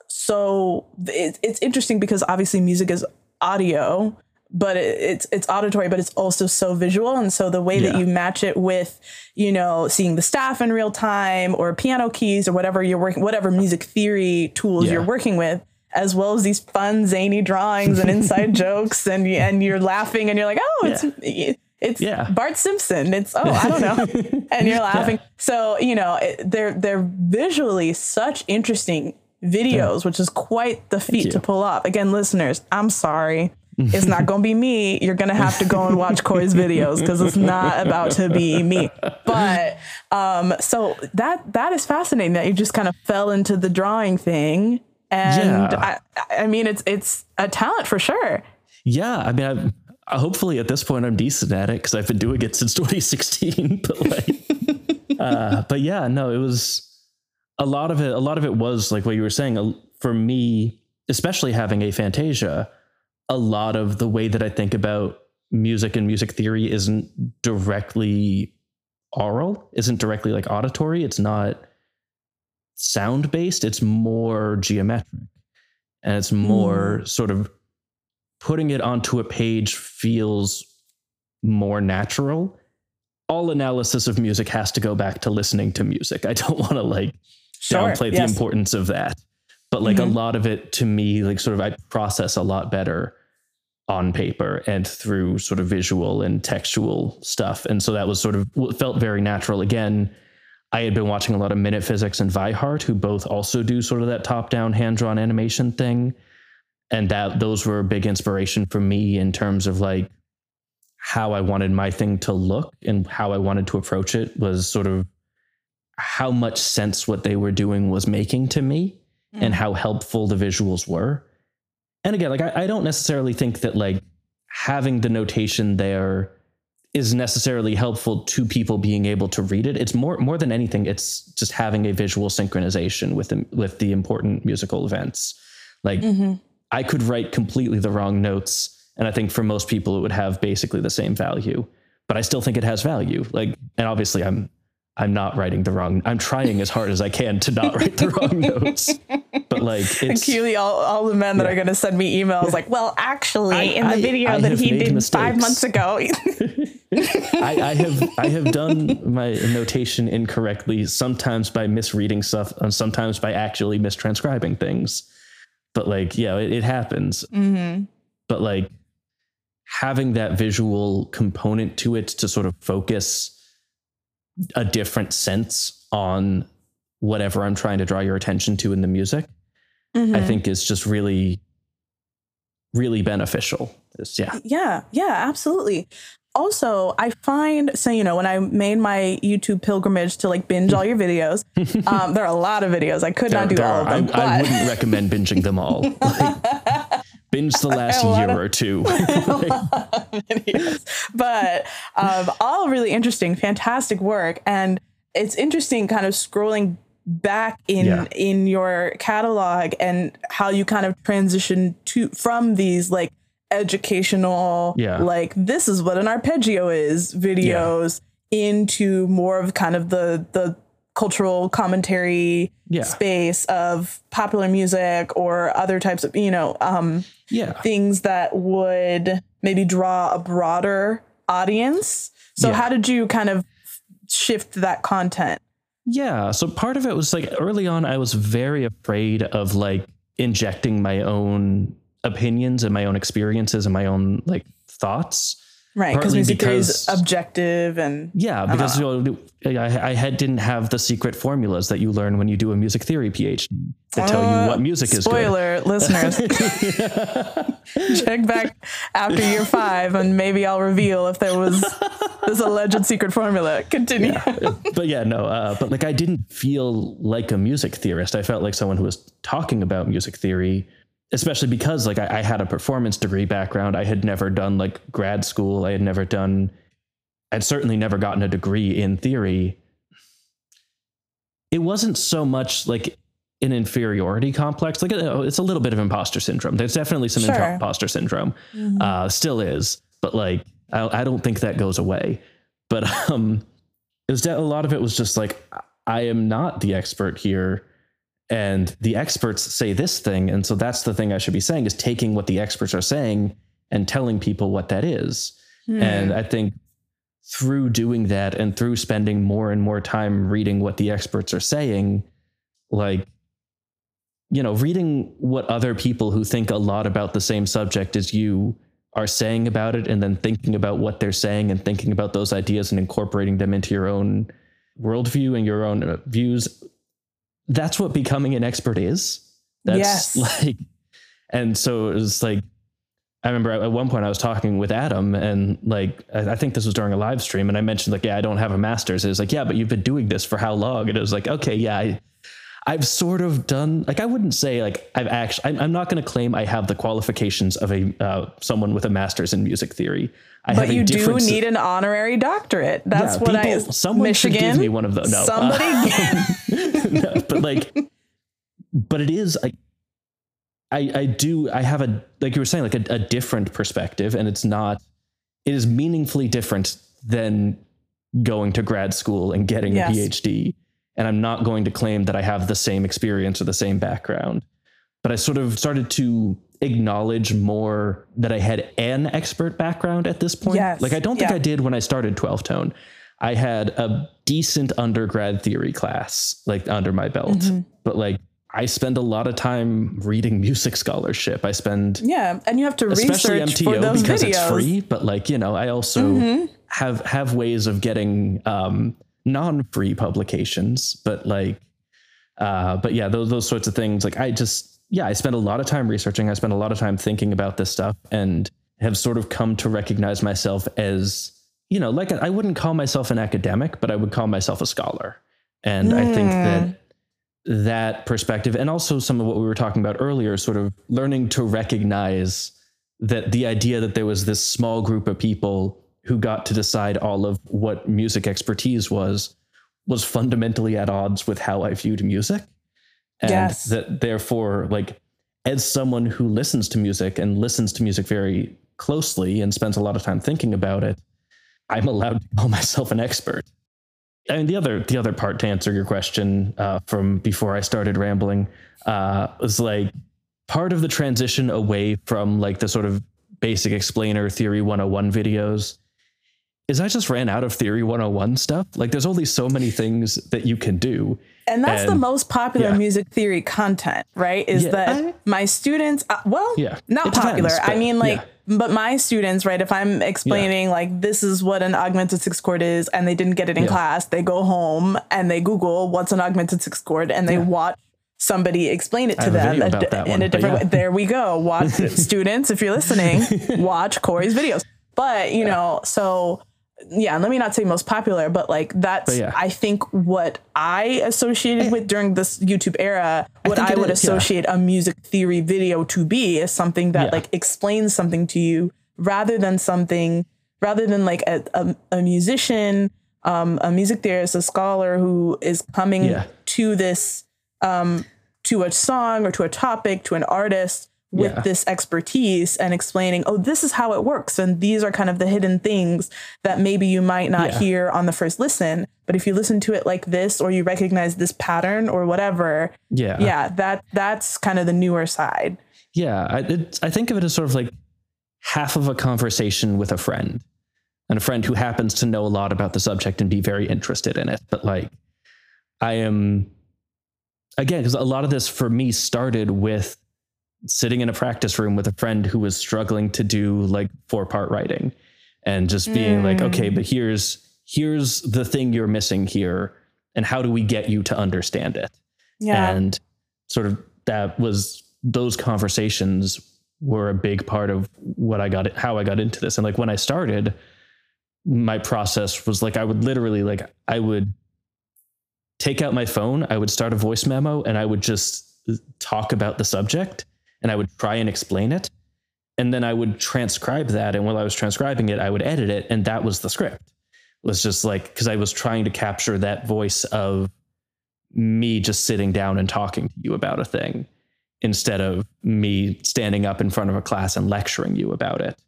so. It, it's interesting because obviously, music is audio, but it, it's it's auditory, but it's also so visual. And so the way yeah. that you match it with, you know, seeing the staff in real time or piano keys or whatever you're working, whatever music theory tools yeah. you're working with, as well as these fun zany drawings and inside jokes, and and you're laughing and you're like, oh, it's. Yeah. It's. Bart Simpson. It's oh I don't know, and you're laughing. So you know they're they're visually such interesting videos, which is quite the feat to pull off. Again, listeners, I'm sorry it's not going to be me. You're going to have to go and watch Cory's videos because it's not about to be me. But um, so that that is fascinating that you just kind of fell into the drawing thing, and yeah. I, I mean it's it's a talent for sure. Yeah, I mean, I've, hopefully at this point I'm decent at it because I've been doing it since 2016. But like, uh, but yeah, no, it was a lot of it. A lot of it was like what you were saying. For me, especially having aphantasia a lot of the way that I think about music and music theory isn't directly oral, isn't directly like auditory. It's not sound based, it's more geometric. And it's more mm. sort of putting it onto a page feels more natural. All analysis of music has to go back to listening to music. I don't want to like sure, downplay yes. the importance of that. But like mm-hmm. a lot of it to me, like sort of I process a lot better on paper and through sort of visual and textual stuff. And so that was sort of felt very natural. Again, I had been watching a lot of Minute Physics and Vi Hart, who both also do sort of that top-down hand-drawn animation thing. And that those were a big inspiration for me in terms of like how I wanted my thing to look and how I wanted to approach it was sort of how much sense what they were doing was making to me mm. and how helpful the visuals were and again, like I, I don't necessarily think that like having the notation there is necessarily helpful to people being able to read it. It's more more than anything, it's just having a visual synchronization with the, with the important musical events. Like mm-hmm. I could write completely the wrong notes, and I think for most people it would have basically the same value. But I still think it has value. Like, and obviously I'm I'm not writing the wrong. I'm trying as hard as I can to not write the wrong notes. But like it's Clearly, all, all the men that Yeah. are going to send me emails like, well, actually, I- in the I- video I that he did five months ago. I, I have I have done my notation incorrectly, sometimes by misreading stuff, and sometimes by actually mistranscribing things. But like, yeah, it, it happens. mm-hmm. But like having that visual component to it to sort of focus a different sense on whatever I'm trying to draw your attention to in the music, Mm-hmm. I think is just really, really beneficial. It's- yeah. Yeah, yeah, absolutely. Also, I find so you know when I made my YouTube pilgrimage to like binge all your videos, um, there are a lot of videos. I could not do all are- of them, I, I wouldn't recommend binging them all. Like, binge the last year of- or two. But um, all really interesting, fantastic work, and it's interesting kind of scrolling back in Yeah. in your catalog and how you kind of transition to from these like educational Yeah. like this is what an arpeggio is videos into more of kind of the the cultural commentary Yeah. space of popular music or other types of you know um yeah. things that would maybe draw a broader audience. So Yeah. how did you kind of shift that content? Yeah. So part of it was like early on, I was very afraid of like injecting my own opinions and my own experiences and my own like thoughts. Right, because music theory is objective and Yeah, because you know, I, I had didn't have the secret formulas that you learn when you do a music theory PhD to tell you what music is good. Uh, spoiler listeners check back after year five and maybe I'll reveal if there was this alleged secret formula. Continue. but yeah, no, uh, but like I didn't feel like a music theorist. I felt like someone who was talking about music theory, especially because like I, I had a performance degree background. I had never done like grad school. I had never done, I'd certainly never gotten a degree in theory. It wasn't so much like an inferiority complex. Like uh, it's a little bit of imposter syndrome. There's definitely some Sure. imposter syndrome uh, still is, but like I, I don't think that goes away. But um, it was de- a lot of it was just like I am not the expert here, and the experts say this thing, and so that's the thing I should be saying is taking what the experts are saying and telling people what that is. Hmm. And I think through doing that and through spending more and more time reading what the experts are saying, like you know, reading what other people who think a lot about the same subject as you are saying about it, and then thinking about what they're saying and thinking about those ideas and incorporating them into your own worldview and your own uh, views. That's what becoming an expert is. That's Yes. like, and so it was like, I remember at one point I was talking with Adam, and like, I I think this was during a live stream, and I mentioned like, yeah, I don't have a master's. It was like, yeah, but you've been doing this for how long? And it was like, okay, yeah, I, I've sort of done like I wouldn't say like I've actually I'm, I'm not going to claim I have the qualifications of a uh, someone with a master's in music theory. I but have a you do need an honorary doctorate. That's Yeah, what I people- someone should Michigan. give me one of those. No, Somebody No, but like, but it is like. I, I do I have a like you were saying like a, a different perspective and it's not it is meaningfully different than going to grad school and getting Yes. a PhD and I'm not going to claim that I have the same experience or the same background but I sort of started to acknowledge more that I had an expert background at this point Yes. like I don't think Yeah. I did when I started 12Tone I had a decent undergrad theory class like under my belt Mm-hmm. but like I spend a lot of time reading music scholarship. I spend Yeah, and you have to especially research for MTO those because videos. it's free, but like, you know, I also Mhm. have have ways of getting um non-free publications, but like uh but yeah, those those sorts of things like I just yeah, I spend a lot of time researching. I spend a lot of time thinking about this stuff and have sort of come to recognize myself as, you know, like I wouldn't call myself an academic, but I would call myself a scholar. And I think that that perspective and also some of what we were talking about earlier sort of learning to recognize that the idea that there was this small group of people who got to decide all of what music expertise was was fundamentally at odds with how I viewed music and Yes. that therefore like as someone who listens to music and listens to music very closely and spends a lot of time thinking about it I'm allowed to call myself an expert I mean, the other the other part to answer your question uh, from before I started rambling uh, was like part of the transition away from like the sort of basic explainer theory 101 videos is I just ran out of theory 101 stuff. Like there's only so many things that you can do. And that's and, the most popular yeah. music theory content, right? Is yeah, that I, my students, uh, well, yeah, not popular. Depends, I mean, like, yeah. But my students, right? If I'm explaining like this is what an augmented sixth chord is and they didn't get it in class, they go home and they Google what's an augmented sixth chord and they watch somebody explain it to them a, in one, a different way. There we go. Watch students, if you're listening, watch Cory's videos. But, you know, so yeah, let me not say most popular, but like that's but yeah. I think what I associated with during this YouTube era, what I, I would is, associate yeah. a music theory video to be is something that like explains something to you rather than something rather than like a, a, a musician, um, a music theorist, a scholar who is coming to this um, to a song or to a topic, to an artist with yeah. this expertise and explaining, oh, this is how it works. And these are kind of the hidden things that maybe you might not yeah. hear on the first listen. But if you listen to it like this or you recognize this pattern or whatever, yeah, yeah, that that's kind of the newer side. Yeah, I, it, I think of it as sort of like half of a conversation with a friend and a friend who happens to know a lot about the subject and be very interested in it. But like, I am again because a lot of this for me started with sitting in a practice room with a friend who was struggling to do like four part writing and just being mm. like okay but here's here's the thing you're missing here and how do we get you to understand it? Yeah. And sort of that was those conversations were a big part of what I got how I got into this. And like when I started my process was like I would literally like I would take out my phone I would start a voice memo and I would just talk about the subject and I would try and explain it. And then I would transcribe that. And while I was transcribing it, I would edit it. And that was the script. It was just like, because I was trying to capture that voice of me just sitting down and talking to you about a thing instead of me standing up in front of a class and lecturing you about it.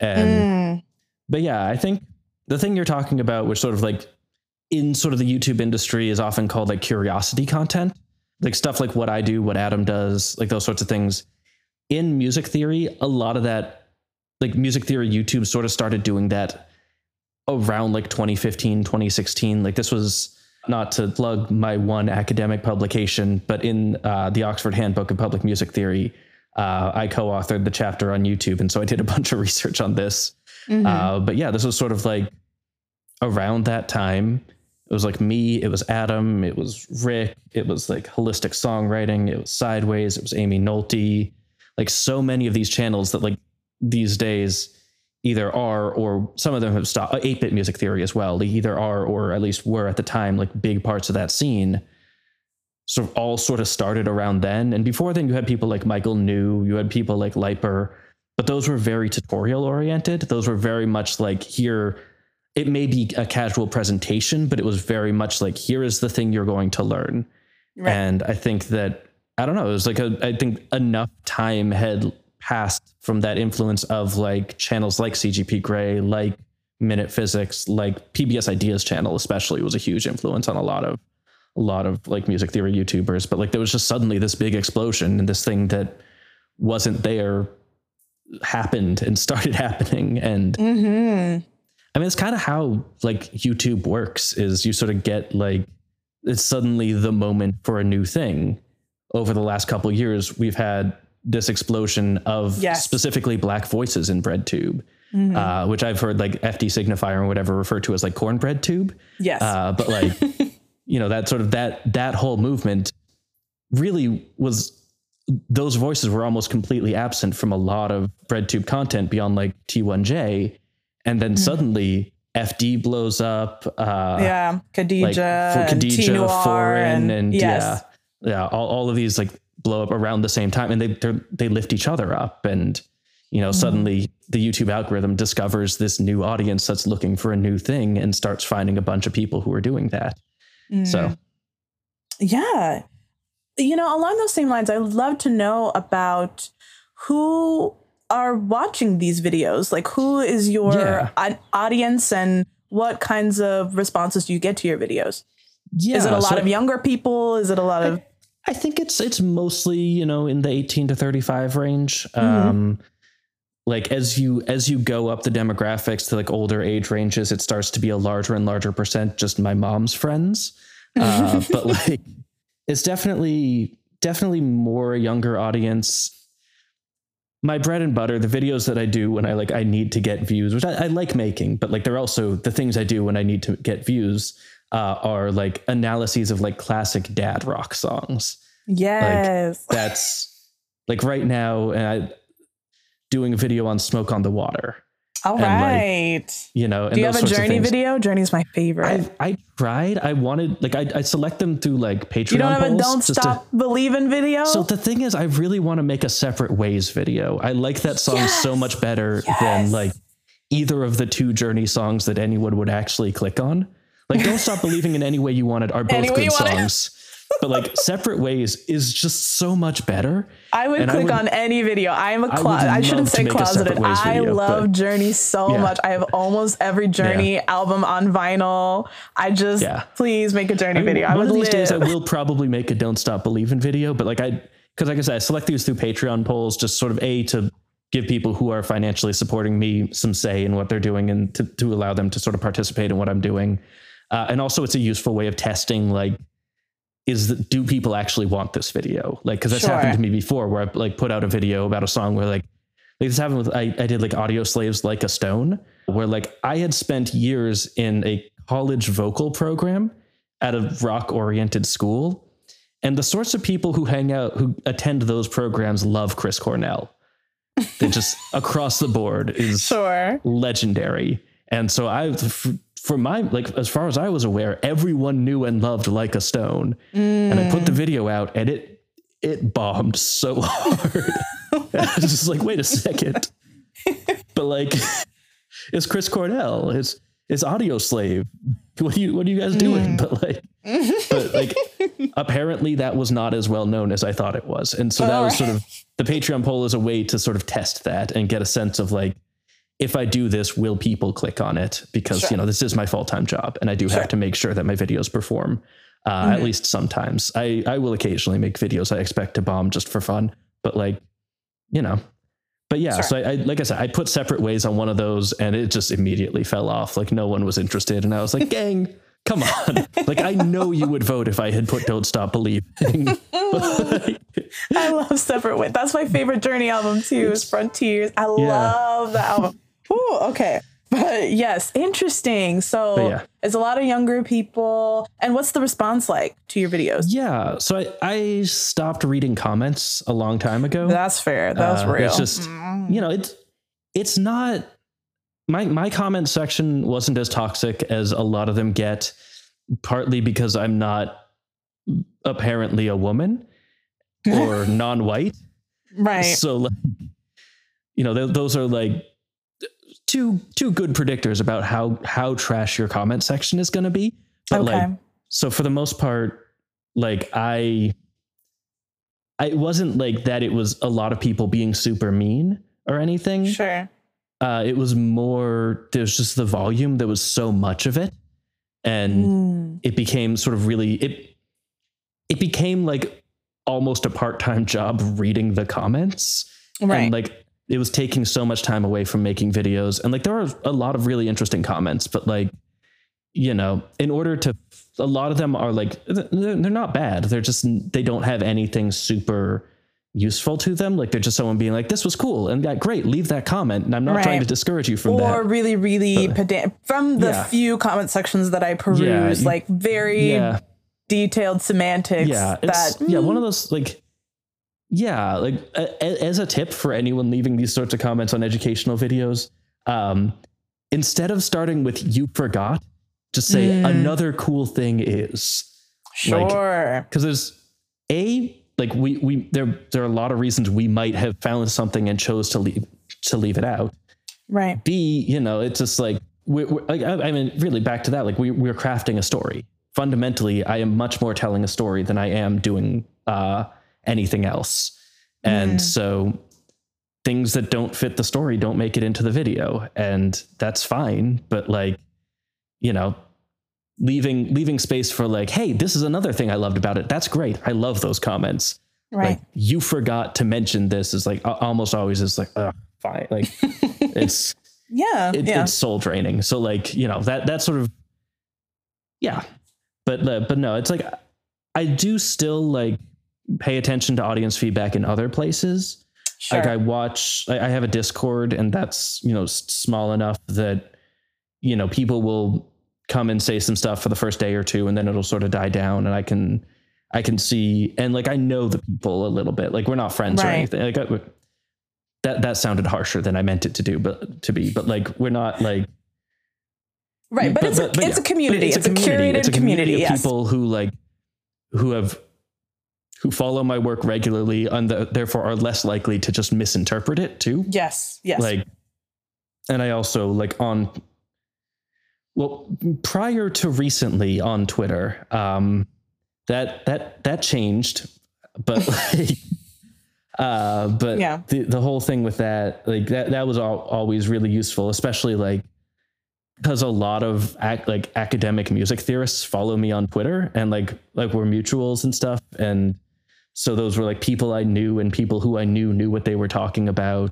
And, mm. but yeah, I think the thing you're talking about, which sort of like in sort of the YouTube industry is often called like curiosity content like stuff like what I do, what Adam does, like those sorts of things. In music theory, a lot of that, like music theory YouTube sort of started doing that around like 2015, 2016. Like this was not to plug my one academic publication, but in uh, the Oxford Handbook of Public Music Theory, uh, I co authored the chapter on YouTube. And so I did a bunch of research on this. Mm-hmm. Uh, but yeah, this was sort of like around that time. It was like me, it was Adam, it was Rick, it was like holistic songwriting, it was Sideways, it was Amy Nolte. Like so many of these channels that like these days either are or some of them have stopped 8-bit uh, music theory as well. They either are or at least were at the time like big parts of that scene. Sort of all sort of started around then. And before then you had people like Michael New, you had people like Lypur, but those were very tutorial oriented. Those were very much like here it may be a casual presentation, but it was very much like, here is the thing you're going to learn. Right. And I think that, I don't know, it was like, a, I think enough time had passed from that influence of like channels like CGP Grey, like Minute Physics, like PBS Ideas channel, especially was a huge influence on a lot of, a lot of like music theory YouTubers. But like there was just suddenly this big explosion and this thing that wasn't there happened and started happening. And, mm-hmm I mean, it's kind of how like YouTube works is you sort of get like it's suddenly the moment for a new thing. Over the last couple years, we've had this explosion of yes. specifically black voices in BreadTube, mm-hmm. uh, which I've heard like FD Signifier or whatever referred to as like cornbread tube. Yes. Uh, but like, you know, that sort of that that whole movement really was those voices were almost completely absent from a lot of BreadTube content beyond like T1J and then mm-hmm. suddenly FD blows up. Uh, yeah, Khadija, like, Khadija, Foreign, and, and yes. yeah, yeah, all, all of these like blow up around the same time, and they they lift each other up, and you know, mm-hmm. suddenly the YouTube algorithm discovers this new audience that's looking for a new thing and starts finding a bunch of people who are doing that. Mm. So, yeah, you know, along those same lines, I'd love to know about who are watching these videos? Like, who is your yeah. audience and what kinds of responses do you get to your videos? Yeah. Is it a lot so of younger people? Is it a lot of I think it's it's mostly you know in the 18 to 35 range. Mm-hmm. Um, like as you as you go up the demographics to like older age ranges, it starts to be a larger and larger percent just my mom's friends. Uh, but like it's definitely definitely more a younger audience. My bread and butter, the videos that I do when I like I need to get views, which I, I like making, but like they're also the things I do when I need to get views uh, are like analyses of like classic dad rock songs. Yes. That's like right now, and I doing a video on Smoke on the Water. All and, like. You know, do you have a journey video? Journey's my favorite. I I tried. I wanted like I I select them through like Patreon. you don't have a don't just to- stop believing video? so the thing is, I really want to make a separate ways video. I like that song so much better Yes! than like either of the two Journey songs that anyone would actually click on. Like, don't stop believing in any way you want it are both Any good You Want It. songs. But like separate ways is just so much better. I would and I click would- on any video. I am a closet. I, shouldn't say closeted. I video, love Journey so Yeah. much. I have almost every Journey album on vinyl. I just Yeah. please make a Journey I mean, video. I one would of these days I will probably make a don't stop believing video, but like I because like I said, I select these through Patreon polls, just sort of a to give people who are financially supporting me some say in what they're doing and to, to allow them to sort of participate in what I'm doing. Uh, and also it's a useful way of testing like is the, do people actually want this video? Like because that's Sure. happened to me before where I like put out a video about a song where like like this happened with I, I did like Audioslave's like a stone where like i had spent years in a college vocal program at a rock oriented school and the sorts of people who hang out who attend those programs love chris cornell they just across the board is Sure. legendary and so i f- for my like as far as i was aware everyone knew and loved like a stone. And i put the video out and it it bombed so hard. I was just like wait a second. But like it's chris cornell. It's it's Audioslave. What are you what are you guys doing? But like but like apparently that was not as well known as i thought it was. And so that was sort of the patreon poll is a way to sort of test that and get a sense of like if i do this will people click on it because Sure. you know this is my full-time job and i do Sure. have to make sure that my videos perform uh, at least sometimes i i will occasionally make videos i expect to bomb just for fun but like you know but yeah Sure. so I, I like i said i put separate ways on one of those and it just immediately fell off like no one was interested and i was like gang come on like i know you would vote if i had put don't stop believing I love Separate Ways. That's my favorite Journey album too. Is Frontiers. I love that album. Ooh, okay. But yes, interesting. So yeah. it's a lot of younger people. And what's the response like to your videos? yeah so I, I stopped reading comments a long time ago That's fair. That's Uh, real. It's just you know it's it's not my my comment section wasn't as toxic as a lot of them get, partly because I'm not apparently a woman or non-white. right. So like, you know th- those are like two two good predictors about how how trash your comment section is going to be. But Okay. like so for the most part like i i it wasn't like that it was a lot of people being super mean or anything Sure. uh it was more there's just the volume there was so much of it and Mm. it became sort of really it it became like almost a part-time job reading the comments Right. and like it was taking so much time away from making videos. And like there are a lot of really interesting comments but like you know in order to a lot of them are like they're, not bad. They're just they don't have anything super useful to them. Like they're just someone being like this was cool and that great. Leave that comment. And i'm not trying to discourage you from or that really, really pedant. From the Yeah. few comment sections that I peruse, Yeah, you- like very yeah. detailed semantics. yeah that yeah one of hmm. those like yeah like a, a- as a tip for anyone leaving these sorts of comments on educational videos um instead of starting with you forgot just say Mm. another cool thing is sure. because there's a like we we there there are a lot of reasons we might have found something and chose to leave to leave it out right. B, you know, it's just like we're, we're like, I I mean, really back to that. Like we we're crafting a story. Fundamentally, I am much more telling a story than I am doing uh, anything else. And Mm. so things that don't fit the story don't make it into the video, and that's fine. But like, you know, leaving leaving space for like, hey, this is another thing I loved about it. That's great. I love those comments. Right. Like you forgot to mention this is like almost always is like, oh, fine. Like it's yeah, it, yeah. it's soul draining. So like, you know, that that sort of yeah. But uh, but no, it's like I do still like pay attention to audience feedback in other places. Sure. Like I watch, I have a Discord, and that's you know small enough that you know people will come and say some stuff for the first day or two, and then it'll sort of die down, and I can I can see and like I know the people a little bit. Like we're not friends or anything. Like I, that that sounded harsher than I meant it to do, but to be. But like we're not like right, but, it's a, but it's yeah. a community. But It's, a, curated It's a community. of yes. people who like who have who follow my work regularly and the, therefore are less likely to just misinterpret it too. Yes. Yes. Like, and I also like on well prior to recently on Twitter, um, that that that changed, but like. Uh, but Yeah. the, the whole thing with that, like that, that was all, always really useful, especially like because a lot of ac- like academic music theorists follow me on Twitter and like like we're mutuals and stuff and so those were like people I knew and people who I knew knew what they were talking about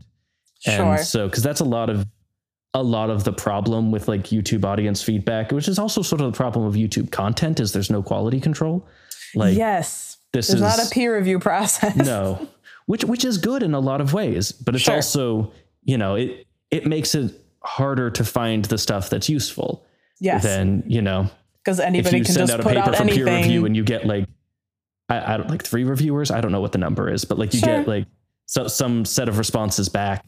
Sure. and so cuz that's a lot of a lot of the problem with like YouTube audience feedback which is also sort of the problem of YouTube content is there's no quality control like yes. this There's is not a peer review process. no which which is good in a lot of ways but it's Sure. also you know it it makes it harder to find the stuff that's useful Yes. than you know Because if anybody you can send just out a paper out for peer review and you get like I, I don't like three reviewers i don't know what the number is but like you Sure. get like so, some set of responses back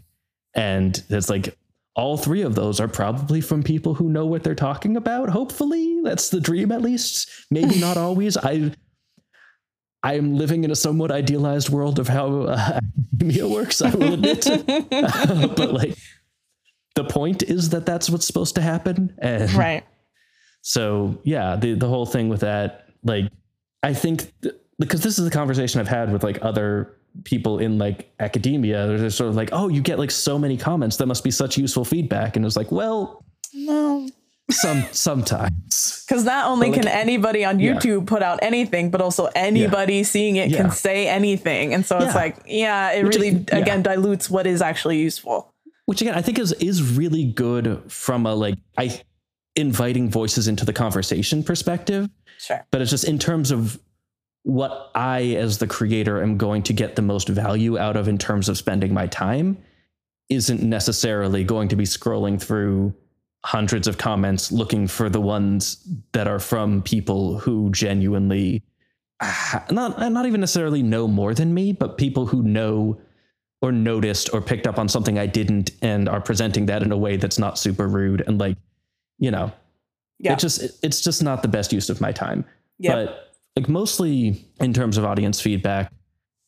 and it's like all three of those are probably from people who know what they're talking about hopefully that's the dream at least maybe not always i I am living in a somewhat idealized world of how uh, academia works. I will admit, but like the point is that that's what's supposed to happen, and right. so yeah, the the whole thing with that, like, I think th- because this is the conversation I've had with like other people in like academia. They're sort of like, oh, you get like so many comments. That must be such useful feedback. And it's like, well, No. some sometimes. Because not only like, can anybody on yeah. YouTube put out anything, but also anybody seeing it Yeah. can say anything. And so it's like, yeah, it Which- really, yeah. again, dilutes what is actually useful. Which again, I think is is really good from a like I inviting voices into the conversation perspective. Sure. but it's just in terms of what I, as the creator, am going to get the most value out of in terms of spending my time, isn't necessarily going to be scrolling through hundreds of comments looking for the ones that are from people who genuinely not not even necessarily know more than me, but people who know or noticed or picked up on something I didn't and are presenting that in a way that's not super rude and like, you know, Yeah. it just it's just not the best use of my time Yeah. but like mostly in terms of audience feedback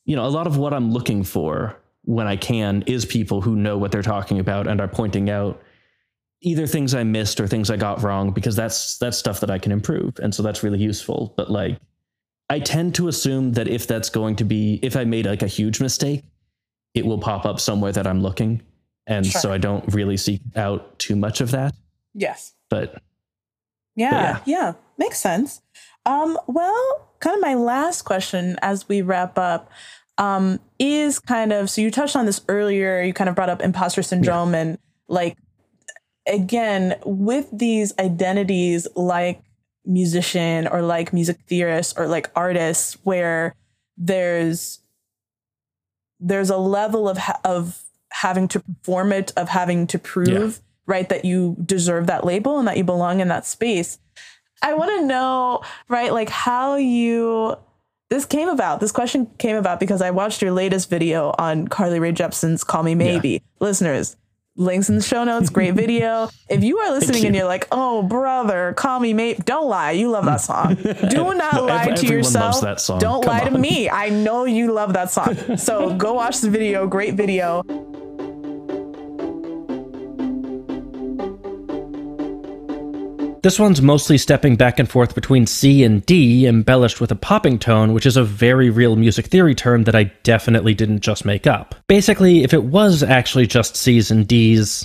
you know a lot of what i'm looking for when i can is people who know what they're talking about and are pointing out either things i missed or things i got wrong because that's that's stuff that i can improve and so that's really useful but like i tend to assume that if that's going to be if i made like a huge mistake it will pop up somewhere that i'm looking and Sure. so i don't really seek out too much of that yes. but Yeah, yeah. yeah, makes sense. Um, well, kind of my last question as we wrap up um, is kind of so you touched on this earlier. You kind of brought up imposter syndrome and like again with these identities like musician or like music theorist or like artists where there's there's a level of ha- of having to perform it of having to prove right that you deserve that label and that you belong in that space i want to know right like how you this came about this question came about because i watched your latest video on carly Rae jepsen's call me maybe. Listeners links in the show notes great video. If you are listening and you. you're like oh brother call me maybe don't lie you love that song. Do not No, lie to yourself loves that song. don't Come lie to me. I know you love that song. So go watch the video great video This one's mostly stepping back and forth between C and D, embellished with a popping tone, which is a very real music theory term that I definitely didn't just make up. Basically, if it was actually just C's and D's,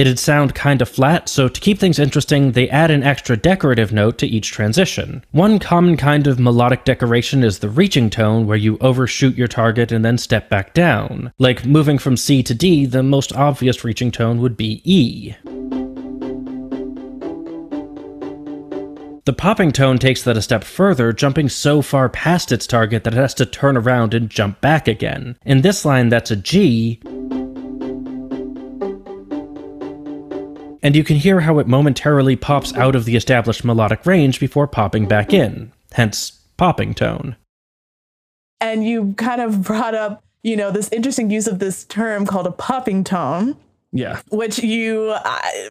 It'd sound kinda flat, so to keep things interesting, they add an extra decorative note to each transition. One common kind of melodic decoration is the reaching tone, where you overshoot your target and then step back down. Like moving from C to D, the most obvious reaching tone would be E. The popping tone takes that a step further, jumping so far past its target that it has to turn around and jump back again. In this line, that's a G, and you can hear how it momentarily pops out of the established melodic range before popping back in, hence popping tone. And you kind of brought up, you know, this interesting use of this term called a popping tone, Yeah. which you, I,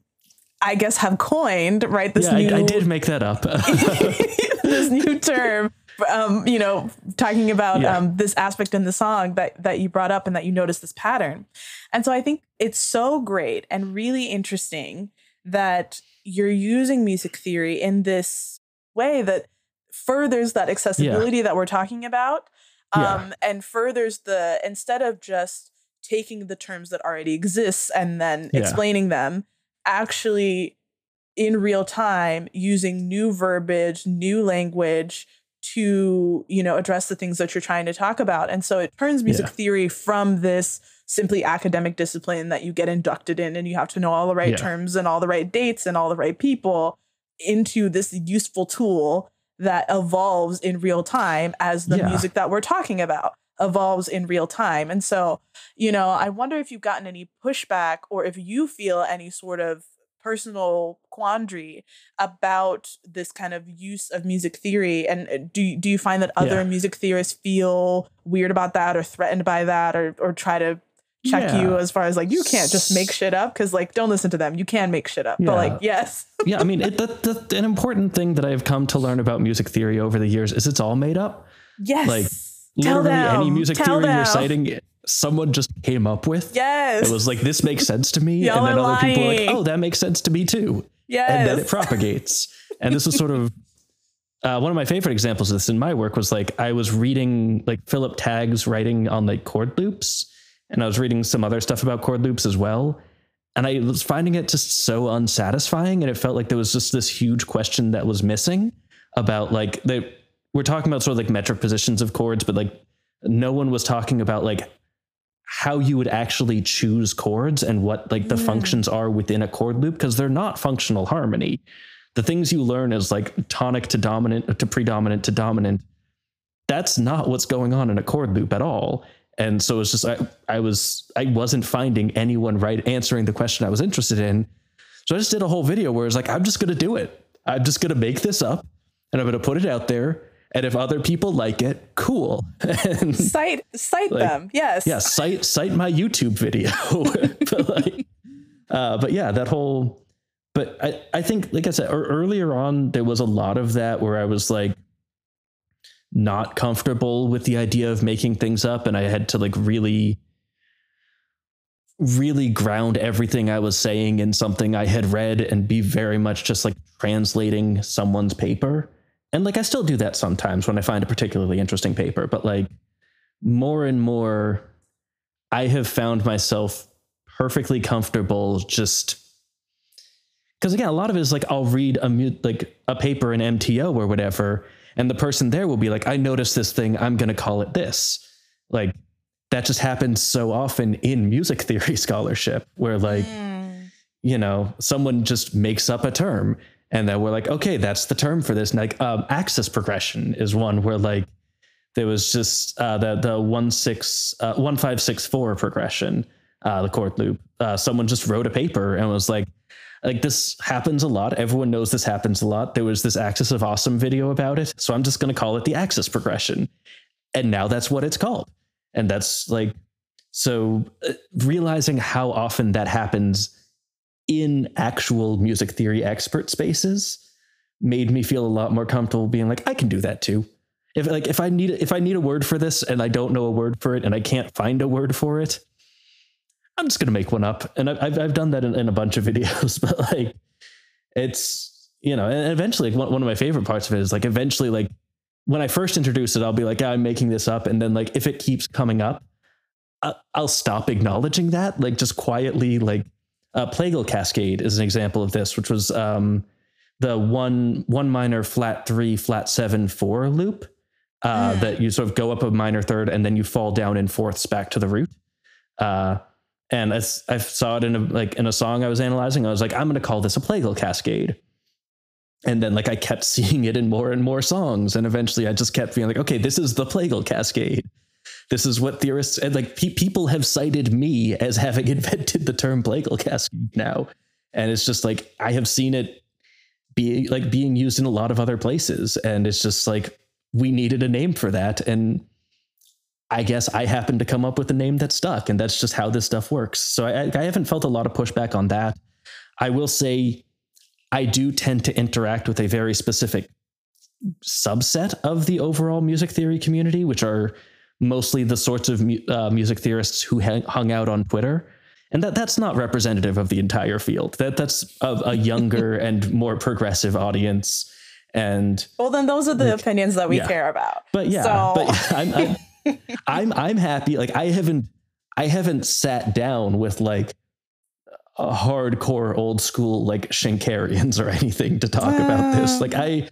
I guess, have coined, right? This Yeah, new, I, I did make that up. this new term. Um, you know, talking about Yeah. um, this aspect in the song that that you brought up and that you noticed this pattern, and so I think it's so great and really interesting that you're using music theory in this way that furthers that accessibility that we're talking about, um, Yeah. and furthers the instead of just taking the terms that already exist and then Yeah. explaining them, actually in real time using new verbiage, new language to, you know, address the things that you're trying to talk about. And so it turns music Yeah. theory from this simply academic discipline that you get inducted in and you have to know all the right Yeah. terms and all the right dates and all the right people into this useful tool that evolves in real time as the Yeah. music that we're talking about evolves in real time. And so, you know, I wonder if you've gotten any pushback or if you feel any sort of personal quandary about this kind of use of music theory and uh, do you- do you find that other Yeah. music theorists feel weird about that or threatened by that or or try to check you as far as like you can't just make shit up cuz like don't listen to them you can make shit up but like yes yeah, I mean, it, that, that, an important thing that I've come to learn about music theory over the years is it's all made up. yes Like, Tell Literally, any music Tell theory them. you're citing, someone just came up with. yes It was like, this makes sense to me. And then other people are like, oh, that makes sense to me too. yes and then it propagates. and this is sort of uh, one of my favorite examples of this in my work was like I was reading like Philip Tagg's writing on like chord loops, and I was reading some other stuff about chord loops as well. And I was finding it just so unsatisfying, and it felt like there was just this huge question that was missing about like they we're talking about sort of like metric positions of chords, but like no one was talking about like how you would actually choose chords and what like the Mm. functions are within a chord loop because they're not functional harmony. The things you learn is like tonic to dominant to predominant to dominant. That's not what's going on in a chord loop at all. And so it's just I, I was I wasn't finding anyone right answering the question I was interested in. So I just did a whole video where it's like I'm just gonna do it. I'm just gonna make this up and I'm gonna put it out there. And if other people like it, cool. and cite cite Like, them yes yeah, cite cite my YouTube video. but like, uh, but yeah, that whole. But I I think like I said earlier on, there was a lot of that where I was like not comfortable with the idea of making things up, and I had to like really really ground everything I was saying in something I had read and be very much just like translating someone's paper. And like I still do that sometimes when I find a particularly interesting paper, but like more and more I have found myself perfectly comfortable just because again a lot of it is like I'll read a like a paper in MTO or whatever and the person there will be like I noticed this thing I'm going to call it this like that just happens so often in music theory scholarship where like Mm. you know someone just makes up a term and then we're like okay that's the term for this and like um, axis progression is one where like there was just uh, the the one six uh, one five six four progression, uh, the chord loop. Uh, someone just wrote a paper and was like, like this happens a lot. Everyone knows this happens a lot. There was this Axis of Awesome video about it, so I'm just going to call it the Axis progression, and now that's what it's called. And that's like so uh, realizing how often that happens in actual music theory expert spaces made me feel a lot more comfortable being like I can do that too if like if I need if I need a word for this and I don't know a word for it and I can't find a word for it, I'm just gonna make one up. And I've I've done that in, in a bunch of videos, but like it's you know, and eventually one, one of my favorite parts of it is like eventually like when I first introduce it, I'll be like, yeah, I'm making this up, and then like if it keeps coming up, I'll stop acknowledging that, like just quietly like uh, Plagal Cascade is an example of this, which was um, the one one minor flat three flat seven four loop uh, Mm. that you sort of go up a minor third and then you fall down in fourths back to the root. Uh, and as I saw it in a like in a song I was analyzing, I was like, I'm going to call this a Plagal Cascade. And then like I kept seeing it in more and more songs, and eventually I just kept feeling like, okay, this is the Plagal Cascade. This is what theorists and like pe- people have cited me as having invented the term Plagal Cascade now, and it's just like I have seen it be like being used in a lot of other places, and it's just like we needed a name for that, and I guess I happened to come up with a name that stuck, and that's just how this stuff works. So I, I haven't felt a lot of pushback on that. I will say I do tend to interact with a very specific subset of the overall music theory community, which are mostly the sorts of mu- uh, music theorists who hang, hung out on Twitter. And that that's not representative of the entire field. That that's a, a younger and more progressive audience. And Well, then those are the opinions that we yeah. care about. but yeah, So- but I'm, I'm I'm I'm happy. Like I haven't I haven't sat down with like a hardcore old school like Schenkerians or anything to talk about this. Like I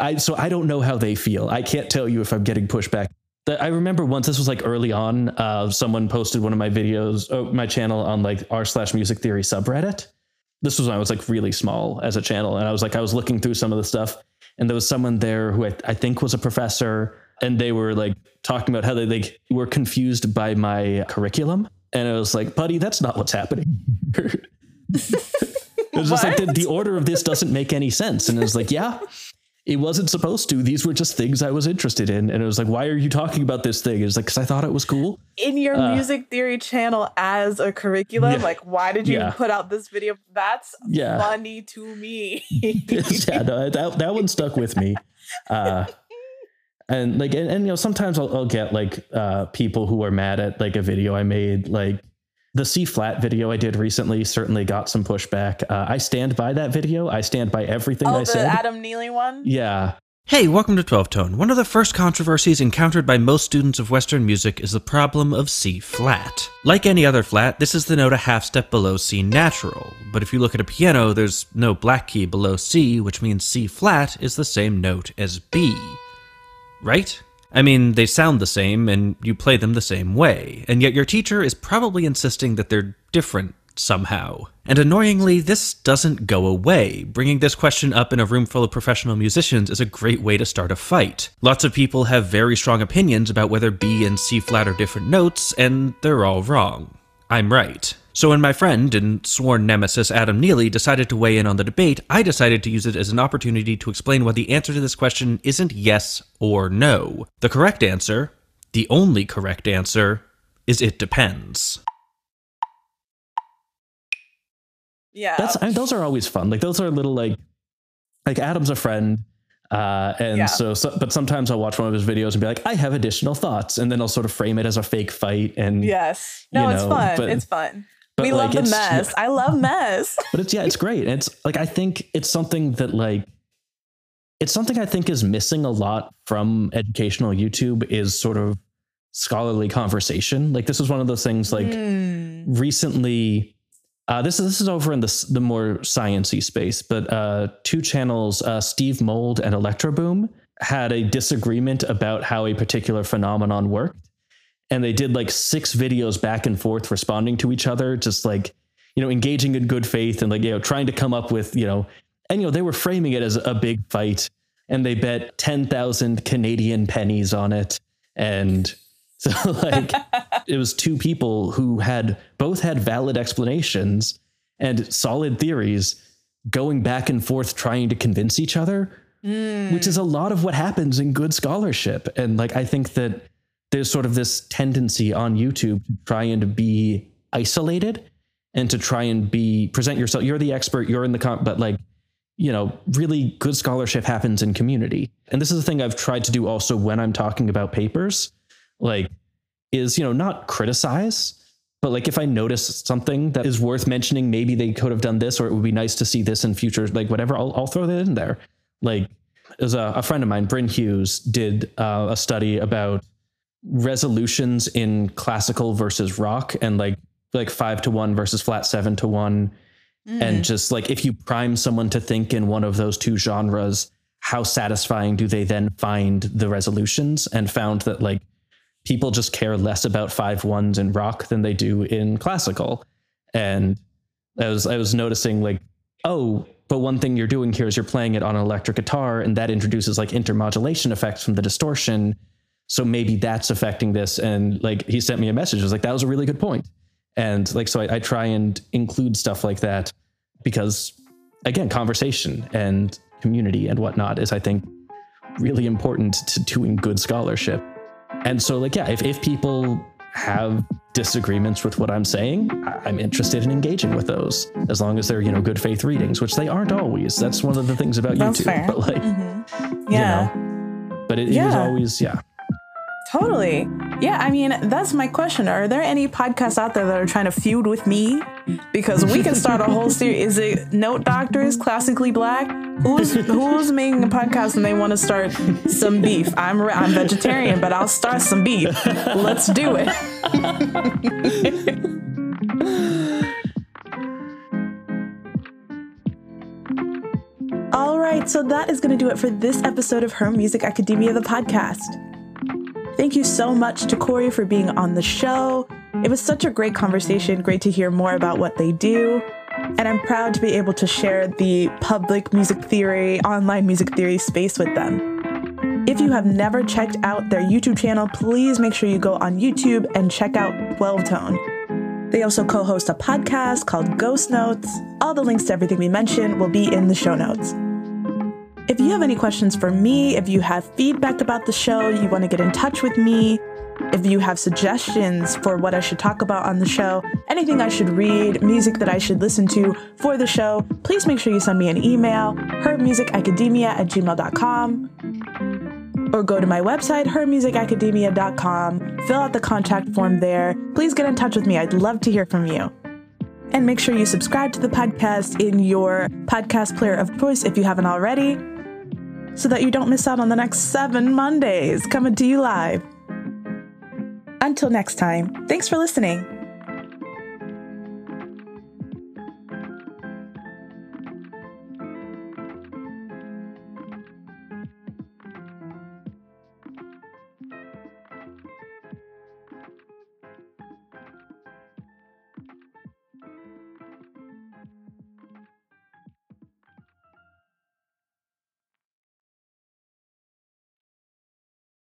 I so I don't know how they feel. I can't tell you if I'm getting pushback. I remember once this was like early on. Uh, someone posted one of my videos, oh, my channel on like r slash music theory subreddit. This was when I was like really small as a channel, and I was like I was looking through some of the stuff, and there was someone there who I, I think was a professor, and they were like talking about how they like were confused by my curriculum, and I was like, buddy, that's not what's happening. it was just like the, the order of this doesn't make any sense, and it was like, yeah, it wasn't supposed to. These were just things I was interested in. And it was like, why are you talking about this thing? It's like, because I thought it was cool. In your Uh, music theory channel as a curriculum, Yeah. like why did you Yeah. put out this video? That's Yeah. funny to me. yeah, no, that, that one stuck with me. Uh, and like, and, and you know, sometimes I'll, I'll get like uh, people who are mad at like a video I made, like the C flat video I did recently certainly got some pushback. Uh, I stand by that video. I stand by everything oh, I the said. Adam Neely one? yeah. Hey, welcome to 12Tone. One of the first controversies encountered by most students of Western music is the problem of C flat. Like any other flat, this is the note a half step below C natural, but if you look at a piano, there's no black key below C, which means C flat is the same note as B. Right? I mean, they sound the same and you play them the same way, and yet your teacher is probably insisting that they're different somehow. And annoyingly, this doesn't go away. Bringing this question up in a room full of professional musicians is a great way to start a fight. Lots of people have very strong opinions about whether B and C flat are different notes, and they're all wrong. I'm right. So when my friend and sworn nemesis Adam Neely decided to weigh in on the debate, I decided to use it as an opportunity to explain why the answer to this question isn't yes or no. The correct answer, the only correct answer, is it depends. Yeah. That's I mean, those are always fun. Like those are little like like Adam's a friend. Uh, and Yeah. so, so, but sometimes I'll watch one of his videos and be like, I have additional thoughts. And then I'll sort of frame it as a fake fight. And, yes. No, you it's fun. but- it's fun. But we like, love the mess. I love mess. but it's, yeah, it's great. It's like, I think it's something that like, it's something I think is missing a lot from educational YouTube is sort of scholarly conversation. Like this is one of those things like, Mm. recently uh, this is this is over in the the more sciency space, but uh, two channels, uh, Steve Mould and Electroboom, had a disagreement about how a particular phenomenon worked, and they did like six videos back and forth responding to each other, just like you know engaging in good faith and like you know trying to come up with you know, and you know they were framing it as a big fight, and they bet ten thousand Canadian pennies on it, and so like it was two people who had both had valid explanations and solid theories going back and forth trying to convince each other which hmm. is a lot of what happens in good scholarship and like i think that there's sort of this tendency on youtube to try and be isolated and to try and be present yourself. You're the expert you're in the comp but like you know really good scholarship happens in community. And this is the thing i've tried to do also when i'm talking about papers like is you know not criticize but like if i notice something that is worth mentioning maybe they could have done this or it would be nice to see this in future like whatever i'll, I'll throw that in there. Like there's a, a friend of mine bryn hughes did uh, a study about resolutions in classical versus rock and like like five to one versus flat seven to one. Mm. And just like if you prime someone to think in one of those two genres, how satisfying do they then find the resolutions? And found that like people just care less about five ones in rock than they do in classical. And I was I was noticing like, oh, but one thing you're doing here is you're playing it on an electric guitar, and that introduces like intermodulation effects from the distortion. So maybe that's affecting this. And like he sent me a message, it was like, that was a really good point. And like so I, I try and include stuff like that because again, conversation and community and whatnot is I think really important to doing good scholarship. And so like yeah, if, if people have disagreements with what I'm saying, I- I'm interested in engaging with those as long as they're, you know, good faith readings, which they aren't always. That's one of the things about That's YouTube. fair. But like, Yeah. you know, but it, it is Yeah. always, yeah. Totally. Yeah, I mean, that's my question. Are there any podcasts out there that are trying to feud with me? Because we can start a whole series. Is it Note Doctors, Classically Black? Who's who's making a podcast and they want to start some beef? I'm I'm vegetarian, but I'll start some beef. Let's do it. All right, so that is going to do it for this episode of Her Music Academia, the podcast. Thank you so much to Cory for being on the show. It was such a great conversation, great to hear more about what they do. And I'm proud to be able to share the public music theory, online music theory space with them. If you have never checked out their YouTube channel, please make sure you go on YouTube and check out 12Tone. They also co host a podcast called Ghost Notes. All the links to everything we mentioned will be in the show notes. If you have any questions for me, if you have feedback about the show, you want to get in touch with me, if you have suggestions for what I should talk about on the show, anything I should read, music that I should listen to for the show, please make sure you send me an email, hermusicacademia at gmail.com, or go to my website, hermusicacademia.com, fill out the contact form there. Please get in touch with me. I'd love to hear from you. And make sure you subscribe to the podcast in your podcast player of choice if you haven't already so that you don't miss out on the next seven Mondays coming to you live. Until next time, thanks for listening.